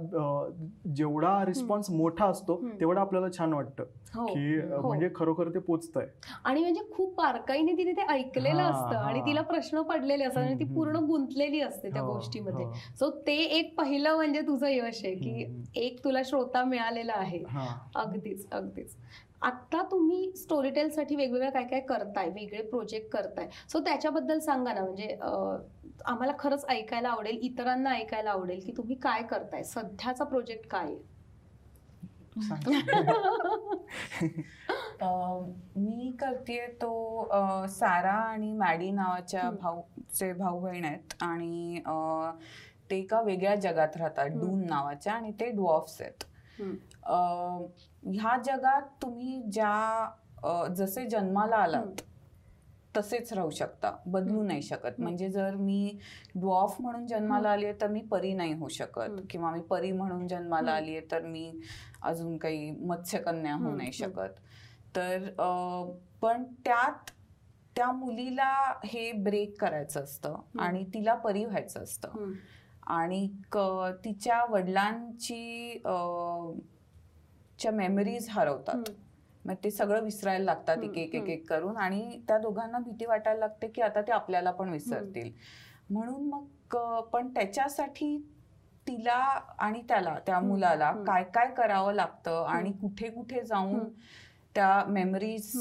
S5: जेवढा रिस्पॉन्स मोठा असतो. तेवढा आपल्याला छान वाटतं
S3: हो
S5: की
S3: हो.
S5: म्हणजे खरोखर ते पोचतंय
S3: आणि म्हणजे खूप बारकाईने तिने ते ऐकलेलं असतं आणि. तिला प्रश्न पडलेले असतात आणि ती पूर्ण गुंतलेली असते त्या
S5: हो,
S3: गोष्टीमध्ये. सो ते एक पहिलं म्हणजे तुझं यश आहे की. एक तुला श्रोता मिळालेला आहे अगदीच अगदीच आत्ता तुम्ही स्टोरीटेल साठी वेगवेगळं काय काय करताय वेगळे प्रोजेक्ट करताय सो त्याच्याबद्दल सांगा ना म्हणजे आम्हाला खरंच ऐकायला आवडेल इतरांना ऐकायला आवडेल की तुम्ही काय करताय सध्याचा प्रोजेक्ट काय आहे
S4: मी करतेय तो सारा आणि मॅडी नावाच्या. भाऊचे भाऊ बहीण आहेत आणि ते एका वेगळ्या जगात राहतात. डून नावाच्या आणि ते डुऑफ्स आहेत ह्या जगात तुम्ही ज्या जसे जन्माला आलात तसेच राहू शकता बदलू नाही शकत. म्हणजे जर मी डॉफ म्हणून जन्माला आली आहे तर मी परी नाही होऊ शकत. किंवा मी परी म्हणून जन्माला. आली आहे तर मी अजून काही मत्स्यकन्या होऊ नाही. शकत. तर पण त्यात त्या मुलीला हे ब्रेक करायचं असतं आणि तिला परी व्हायचं असतं. आणि क- तिच्या वडिलांची च्या मेमरीज हरवतात. मग ते सगळं विसरायला लागतात एक एक एक करून आणि त्या दोघांना भीती वाटायला लागते की आता ते आपल्याला पण विसरतील म्हणून मग पण त्याच्यासाठी तिला आणि त्याला त्या मुलाला. काय काय करावं लागतं आणि. कुठे कुठे जाऊन. त्या मेमरीज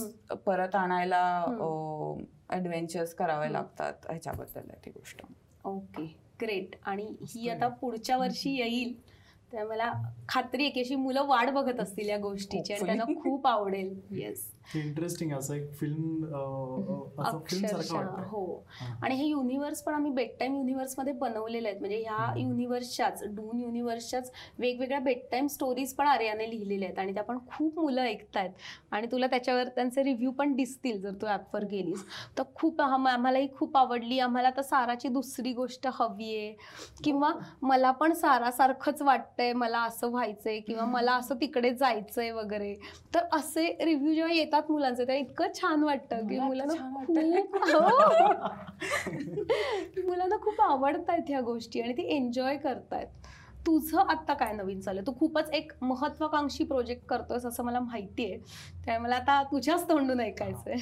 S4: परत आणायला
S3: हम्म.
S4: ऍडव्हेंचर्स करावे. लागतात ह्याच्याबद्दल आहे ती गोष्ट
S3: ओके ग्रेट आणि ही आता पुढच्या वर्षी येईल. तर मला खात्री आहे की अशी मुलं वाट बघत असतील या गोष्टीची आणि त्यांना. खूप आवडेल. येस
S5: इंटरेस्टिंग असं एक फिल्म
S3: अक्षरशः
S5: वाटतं.
S3: हो.
S5: हा.
S3: आणि हे युनिव्हर्स पण आम्ही बेड टाईम युनिव्हर्समध्ये बनवलेले आहेत. म्हणजे ह्या. युनिव्हर्सच्याच डून युनिव्हर्सच्याच वेगवेगळ्या बेड टाईम स्टोरीज पण आर्याने लिहिलेल्या आहेत. आणि त्या पण खूप मुलं ऐकतायत. आणि तुला त्याच्यावर त्यांचे रिव्ह्यू पण दिसतील जर तू ॲपवर गेलीस. तर खूप आम- आम्हालाही खूप आवडली. आम्हाला तर साराची दुसरी गोष्ट हवी आहे. किंवा मला पण सारासारखंच वाटतंय मला असं व्हायचंय किंवा मला असं तिकडे जायचंय वगैरे. तर असे रिव्ह्यू जेव्हा येतात मुलांचे तेव्हा इतकं छान वाटतं की मुलांना खूप हो. मुलांना खूप आवडतायत ह्या गोष्टी आणि ती एन्जॉय करतायत. तुझं आत्ता काय नवीन चाललंय तू खूपच एक महत्वाकांक्षी प्रोजेक्ट करतोयस असं मला माहिती आहे. त्यामुळे मला आता तुझ्याच तोंडून ऐकायचंय.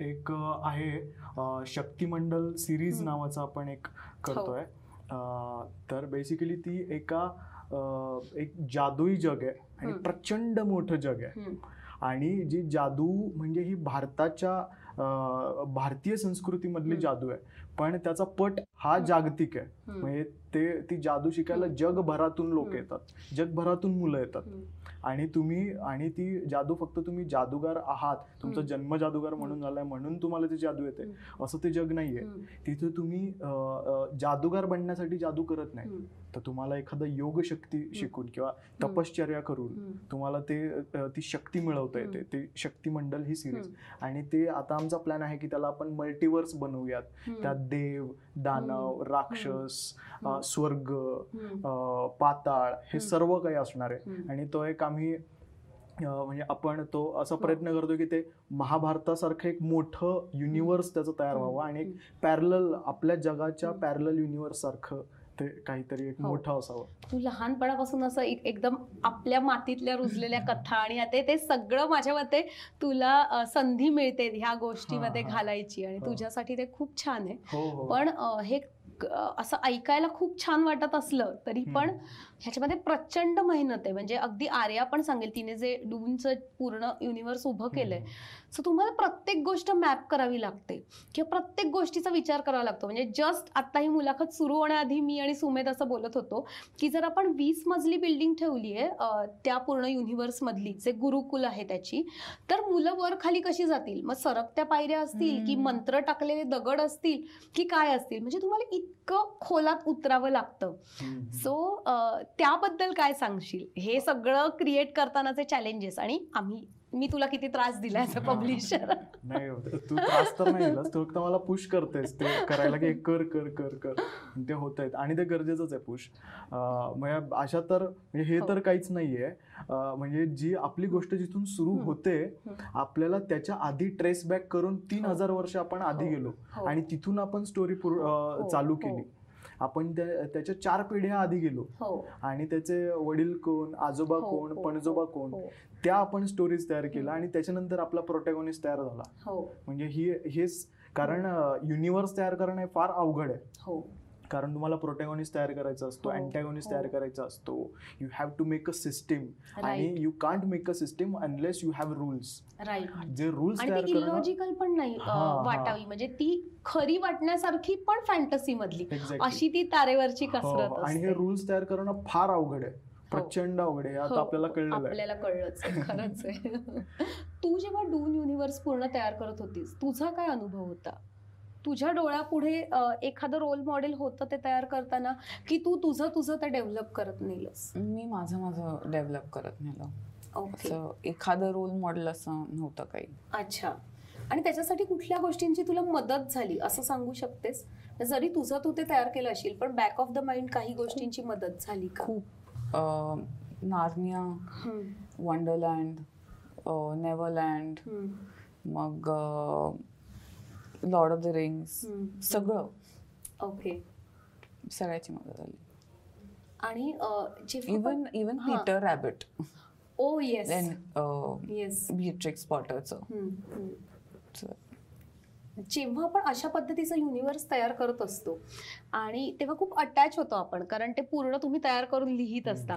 S5: एक आहे शक्तिमंडल सिरीज. नावाचं आपण एक करतोय. अं, तर बेसिकली ती एका एक जादुई जग आहे आणि. प्रचंड मोठं जग आहे. आणि जी जादू म्हणजे ही भारताच्या भारतीय संस्कृतीमधली. जादू आहे पण त्याचा पट हा जागतिक आहे. म्हणजे ते ती जादू शिकायला जगभरातून लोक. येतात जगभरातून मुलं येतात. आणि तुम्ही आणि ती जादू फक्त तुम्ही जादूगार आहात तुमचा. जन्म जादूगार म्हणून झालाय म्हणून तुम्हाला ती जादू येते. असं ते जग नाहीये. तिथे तुम्ही जादूगार बनण्यासाठी जादू करत नाही. तर तुम्हाला एखादा योग शक्ती शिकून किंवा तपश्चर्या करून. तुम्हाला ते ती शक्ती मिळवता येते. ते शक्तिमंडल ही सिरीज. आणि ते आता आमचा प्लॅन आहे की त्याला आपण मल्टिवर्स बनवूयात. त्यात देव दानव. राक्षस स्वर्ग पाताळ हे. सर्व काही असणार आहे. आणि तो एक आम्ही अं, म्हणजे आपण तो असा प्रयत्न करतो की ते महाभारतासारखं एक मोठं युनिवर्स त्याचं तयार व्हावं आणि एक पॅरल आपल्या जगाच्या. पॅरल युनिवर्स सारखं ते काहीतरी एक
S3: हो.
S5: मोठं असावं
S3: तू लहानपणापासून असं एक- एकदम आपल्या मातीतल्या रुजलेल्या कथा आणि आता ते सगळं माझ्या मते तुला संधी मिळते ह्या गोष्टीमध्ये
S5: हा, हा.
S3: घालायची आणि
S5: हो.
S3: तुझ्यासाठी ते खूप छान आहे
S5: हो हो
S3: पण हे असं ऐकायला खूप छान वाटत असलं तरी पण. ह्याच्यामध्ये प्रचंड मेहनत आहे. म्हणजे अगदी आर्या पण सांगेल तिने जे डूनचं पूर्ण युनिव्हर्स उभं केलंय. सो तुम्हाला प्रत्येक गोष्ट मॅप करावी लागते. किंवा प्रत्येक गोष्टीचा विचार करावा लागतो. म्हणजे जस्ट आता ही मुलाखत सुरू होण्याआधी मी आणि सुमेध असं बोलत होतो की जर आपण वीस मजली बिल्डिंग ठेवली आहे त्या पूर्ण युनिव्हर्स मधली जे गुरुकुल आहे त्याची तर मुलं वर खाली कशी जातील? मग सरकत्या पायऱ्या असतील की. मंत्र टाकलेले दगड असतील की काय असतील? म्हणजे तुम्हाला इतकं खोलात उतरावं लागतं. सो त्याबद्दल काय सांगशील? हे सगळं क्रिएट करतानाचे चॅलेंजेस आणि आम्ही मी तुला किती त्रास दिला ॲज अ पब्लिशर
S5: नाही तू त्रास तर नाही दिलास तू फक्त मला पुश करतेस ते करायला की कर कर कर कर ते होत आहेत आणि ते गरजेचंच आहे पुश म्हणजे अशा तर म्हणजे हे
S3: हो.
S5: तर काहीच नाहीये म्हणजे जी आपली गोष्ट जिथून सुरू. होते. आपल्याला त्याच्या आधी ट्रेस बॅक करून तीन
S3: हो.
S5: हजार वर्ष आपण आधी
S3: हो.
S5: गेलो. आणि तिथून आपण स्टोरी चालू. केली आपण त्या- त्याच्या चार पिढ्या आधी गेलो.
S3: हो.
S5: आणि त्याचे वडील कोण आजोबा
S3: हो,
S5: कोण
S3: हो,
S5: पणजोबा कोण त्या आपण स्टोरीज तयार केल्या आणि त्याच्यानंतर आपला प्रोटॅगॉनिस्ट तयार झाला.
S3: हो.
S5: म्हणजे ही हेच कारण युनिव्हर्स तयार करणं हे फार अवघड आहे.
S3: हो.
S5: कारण तुम्हाला प्रोटॅगॉनिस्ट तयार करायचा असतो
S3: हो,
S5: अँटॅगॉनिस्ट
S3: हो.
S5: तयार करायचा असतो. You have to make a system आणि you can't make a system unless you have rules जे रूल्स
S3: इलॉजिकल पण नाही
S5: हा, हा.
S3: वाटावी. म्हणजे ती खरी वाटण्यासारखी पण फॅन्टसी मधली. अशी ती तारेवरची
S5: हो,
S3: कसरत
S5: हो. आणि हे. रूल्स तयार करणं फार अवघड आहे. प्रचंड अवघड आहे. हे आता
S3: हो,
S5: आपल्याला कळलेलं आहे.
S3: आपल्याला कळलंच आहे, खरंच आहे. तू जेव्हा डून युनिव्हर्स पूर्ण तयार करत होतीस तुझा काय अनुभव होता? तुझ्या डोळ्यापुढे एखादं रोल मॉडेल होतं ते तयार करताना की तू तुझं तुझं ते डेव्हलप करत नेलंस?
S4: मी माझं माझं डेव्हलप करत नेलं. एखादं रोल मॉडेल असं नव्हतं काही.
S3: अच्छा. आणि त्याच्यासाठी कुठल्या गोष्टींची तुला मदत झाली? असं सांगू शकतेस? जरी तुझं तू ते तयार केलं असेल पण बॅक ऑफ द माइंड काही गोष्टींची मदत झाली का?
S4: खूप. नार्निया वंडरलँड नेव्हरलँड मग लॉर्ड ऑफ द रिंग्स. सगळं.
S3: ओके
S4: सगळ्याची मदत झाली.
S3: आणि
S4: even even. Peter Rabbit
S3: oh yes yes
S4: Beatrix पॉटरचं
S3: जेव्हा आपण अशा पद्धतीचं युनिव्हर्स तयार करत असतो आणि तेव्हा खूप अटॅच होतो आपण कारण ते पूर्ण तुम्ही तयार करून लिहित असता.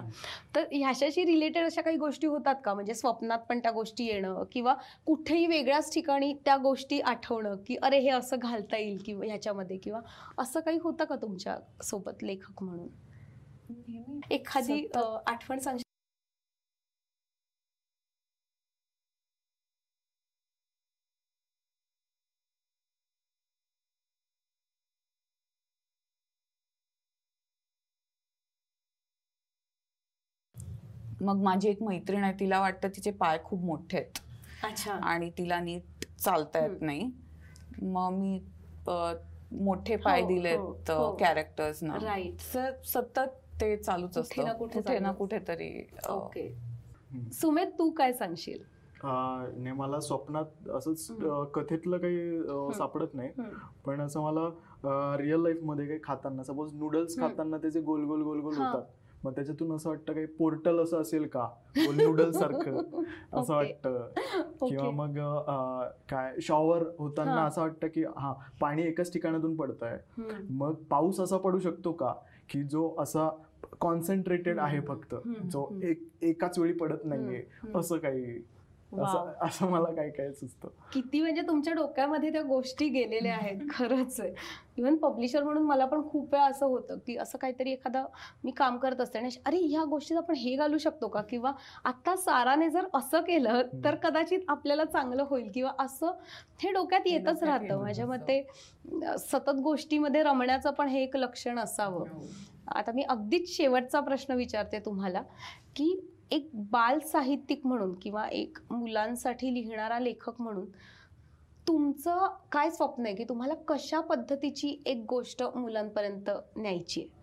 S3: तर ह्याच्याशी रिलेटेड अशा काही गोष्टी होतात का? म्हणजे स्वप्नात पण त्या गोष्टी येणं किंवा कुठेही वेगळ्याच ठिकाणी त्या गोष्टी आठवणं की अरे हे असं घालता येईल किंवा ह्याच्यामध्ये किंवा असं काही होतं का तुमच्यासोबत लेखक म्हणून? एखादी आठवण सांग
S4: मग माझी एक मैत्रीण आहे तिला वाटतं तिचे पाय खूप मोठे आहेत.
S3: अच्छा.
S4: आणि तिला नीट चालता येत. नाही. मग मी मोठे पाय
S3: हो,
S4: दिलेत
S3: हो, हो.
S4: कॅरेक्टर्सना
S3: राईट
S4: सतत ते चालूच
S3: ना
S4: असतं.
S3: कुठे
S4: ना कुठेतरी
S3: ओके सुमेध तू काय सांगशील?
S5: अं, नाही मला स्वप्नात असंच कथेतलं काही सापडत नाही. पण असं मला रिअल लाईफमध्ये काही खाताना सपोज नूडल्स. खाताना त्याचे गोल गोल गोल गोल
S3: हा.
S5: होतात. मग त्याच्यातून असं वाटतं काही पोर्टल असं असेल का नूडल्स सारखं असं. वाटतं किंवा. मग काय शॉवर होताना. असं वाटतं की हा पाणी एकाच ठिकाणातून पडत आहे. मग पाऊस असा पडू शकतो का की जो असा कॉन्सन्ट्रेटेड आहे. फक्त. जो. एक एकाच वेळी पडत नाहीये. असं काही. असं असं मला काही काही सुचतं.
S3: किती म्हणजे तुमच्या डोक्यामध्ये त्या गोष्टी गेलेल्या आहेत खरंच आहे. इव्हन पब्लिशर म्हणून मला पण खूप वेळा असं होतं की असं काहीतरी एखादा मी काम करत असते आणि अरे ह्या गोष्टीत आपण हे घालू शकतो का? किंवा आता साराने जर असं केलं तर कदाचित आपल्याला चांगलं होईल. किंवा असं हे डोक्यात येतच राहतं. माझ्या. मते सतत गोष्टीमध्ये रमण्याचं पण हे एक लक्षण असावं. आता मी अगदीच शेवटचा प्रश्न विचारते तुम्हाला की एक बाल साहित्यिक म्हणून किंवा एक मुलांसाठी लिहिणारा लेखक म्हणून तुमचं काय स्वप्न आहे की तुम्हाला कशा पद्धतीची एक गोष्ट मुलांपर्यंत न्यायची आहे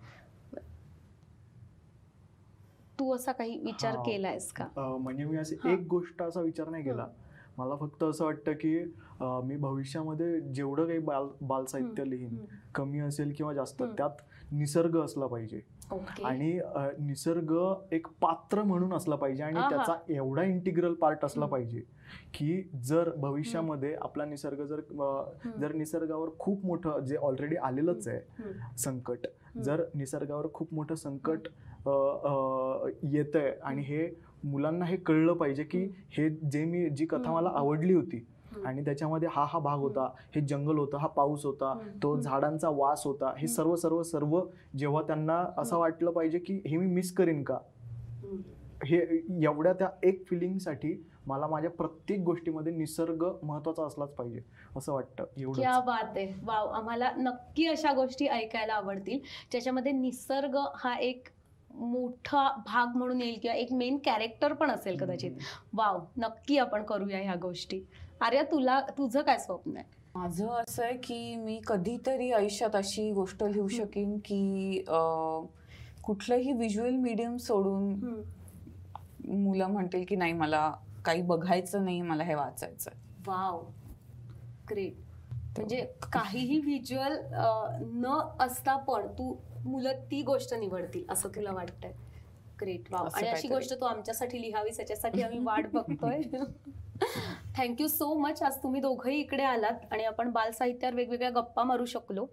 S3: तू असा काही विचार. केलायस का
S5: म्हणजे मी असे. एक गोष्ट असा विचार नाही केला मला फक्त असं वाटतं की मी भविष्यामध्ये जेवढं काही बाल बाल साहित्य लिहीन. कमी असेल किंवा जास्त. त्यात निसर्ग असला पाहिजे आणि निसर्ग एक पात्र म्हणून असला पाहिजे आणि. त्याचा एवढा इंटिग्रल पार्ट असला. पाहिजे की जर भविष्यामध्ये आपला निसर्ग जर. जर निसर्गावर खूप मोठं जे ऑलरेडी आलेलंच आहे. संकट. जर निसर्गावर खूप मोठं संकट येत आहे आणि हे मुलांना हे कळलं पाहिजे की हे जे मी जी कथा मला. आवडली होती. आणि त्याच्यामध्ये हा हा भाग होता हे जंगल होतं हा पाऊस होता. तो. झाडांचा वास होता हे. सर्व सर्व सर्व जेव्हा त्यांना असं. वाटलं पाहिजे की हे मी मिस करीन का. हे एवढ्या त्या एक फिलिंगसाठी मला माझ्या प्रत्येक गोष्टीमध्ये निसर्ग महत्त्वाचा असलाच पाहिजे असं वाटतं
S3: क्या
S5: एवढं
S3: बात आहे वाव आम्हाला नक्की अशा गोष्टी ऐकायला आवडतील ज्याच्यामध्ये निसर्ग हा एक मोठा भाग म्हणून येईल किंवा एक मेन कॅरेक्टर पण असेल कदाचित वाव नक्की आपण करूया ह्या गोष्टी आर्या तुला तुझं काय स्वप्न आहे?
S4: माझं असं आहे की मी कधीतरी आयुष्यात अशी गोष्ट लिहू शकेन की अ, कुठलंही व्हिज्युअल मीडियम सोडून मुलं म्हणतील की नाही मला काही बघायचं नाही मला हे वाचायचं
S3: वाव. ग्रेट म्हणजे काहीही व्हिज्युअल न असता पण तू मुलं ती गोष्ट निवडतील असं तुला वाटतंय. Great wow.
S4: असं
S3: आणि अशी
S4: काहीतरी.
S3: गोष्ट तू आमच्यासाठी लिहावीस याच्यासाठी आम्ही वाट बघतोय. थँक्यू सो मच आज तुम्ही दोघंही इकडे आलात आणि आपण बाल साहित्यावर वेगवेगळ्या गप्पा मारू शकलो.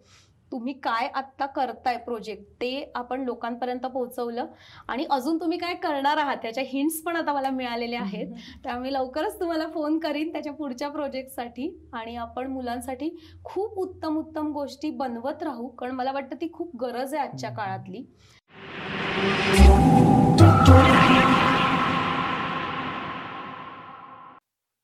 S3: तुम्ही काय आत्ता करताय प्रोजेक्ट ते आपण लोकांपर्यंत पोहोचवलं आणि अजून तुम्ही काय करणार आहात? त्याच्या हिंट्स पण आता मला मिळालेल्या आहेत. त्यामुळे लवकरच तुम्हाला फोन करीन त्याच्या पुढच्या प्रोजेक्टसाठी आणि आपण मुलांसाठी खूप उत्तम उत्तम गोष्टी बनवत राहू. कारण मला वाटतं ती खूप गरज आहे आजच्या काळातली.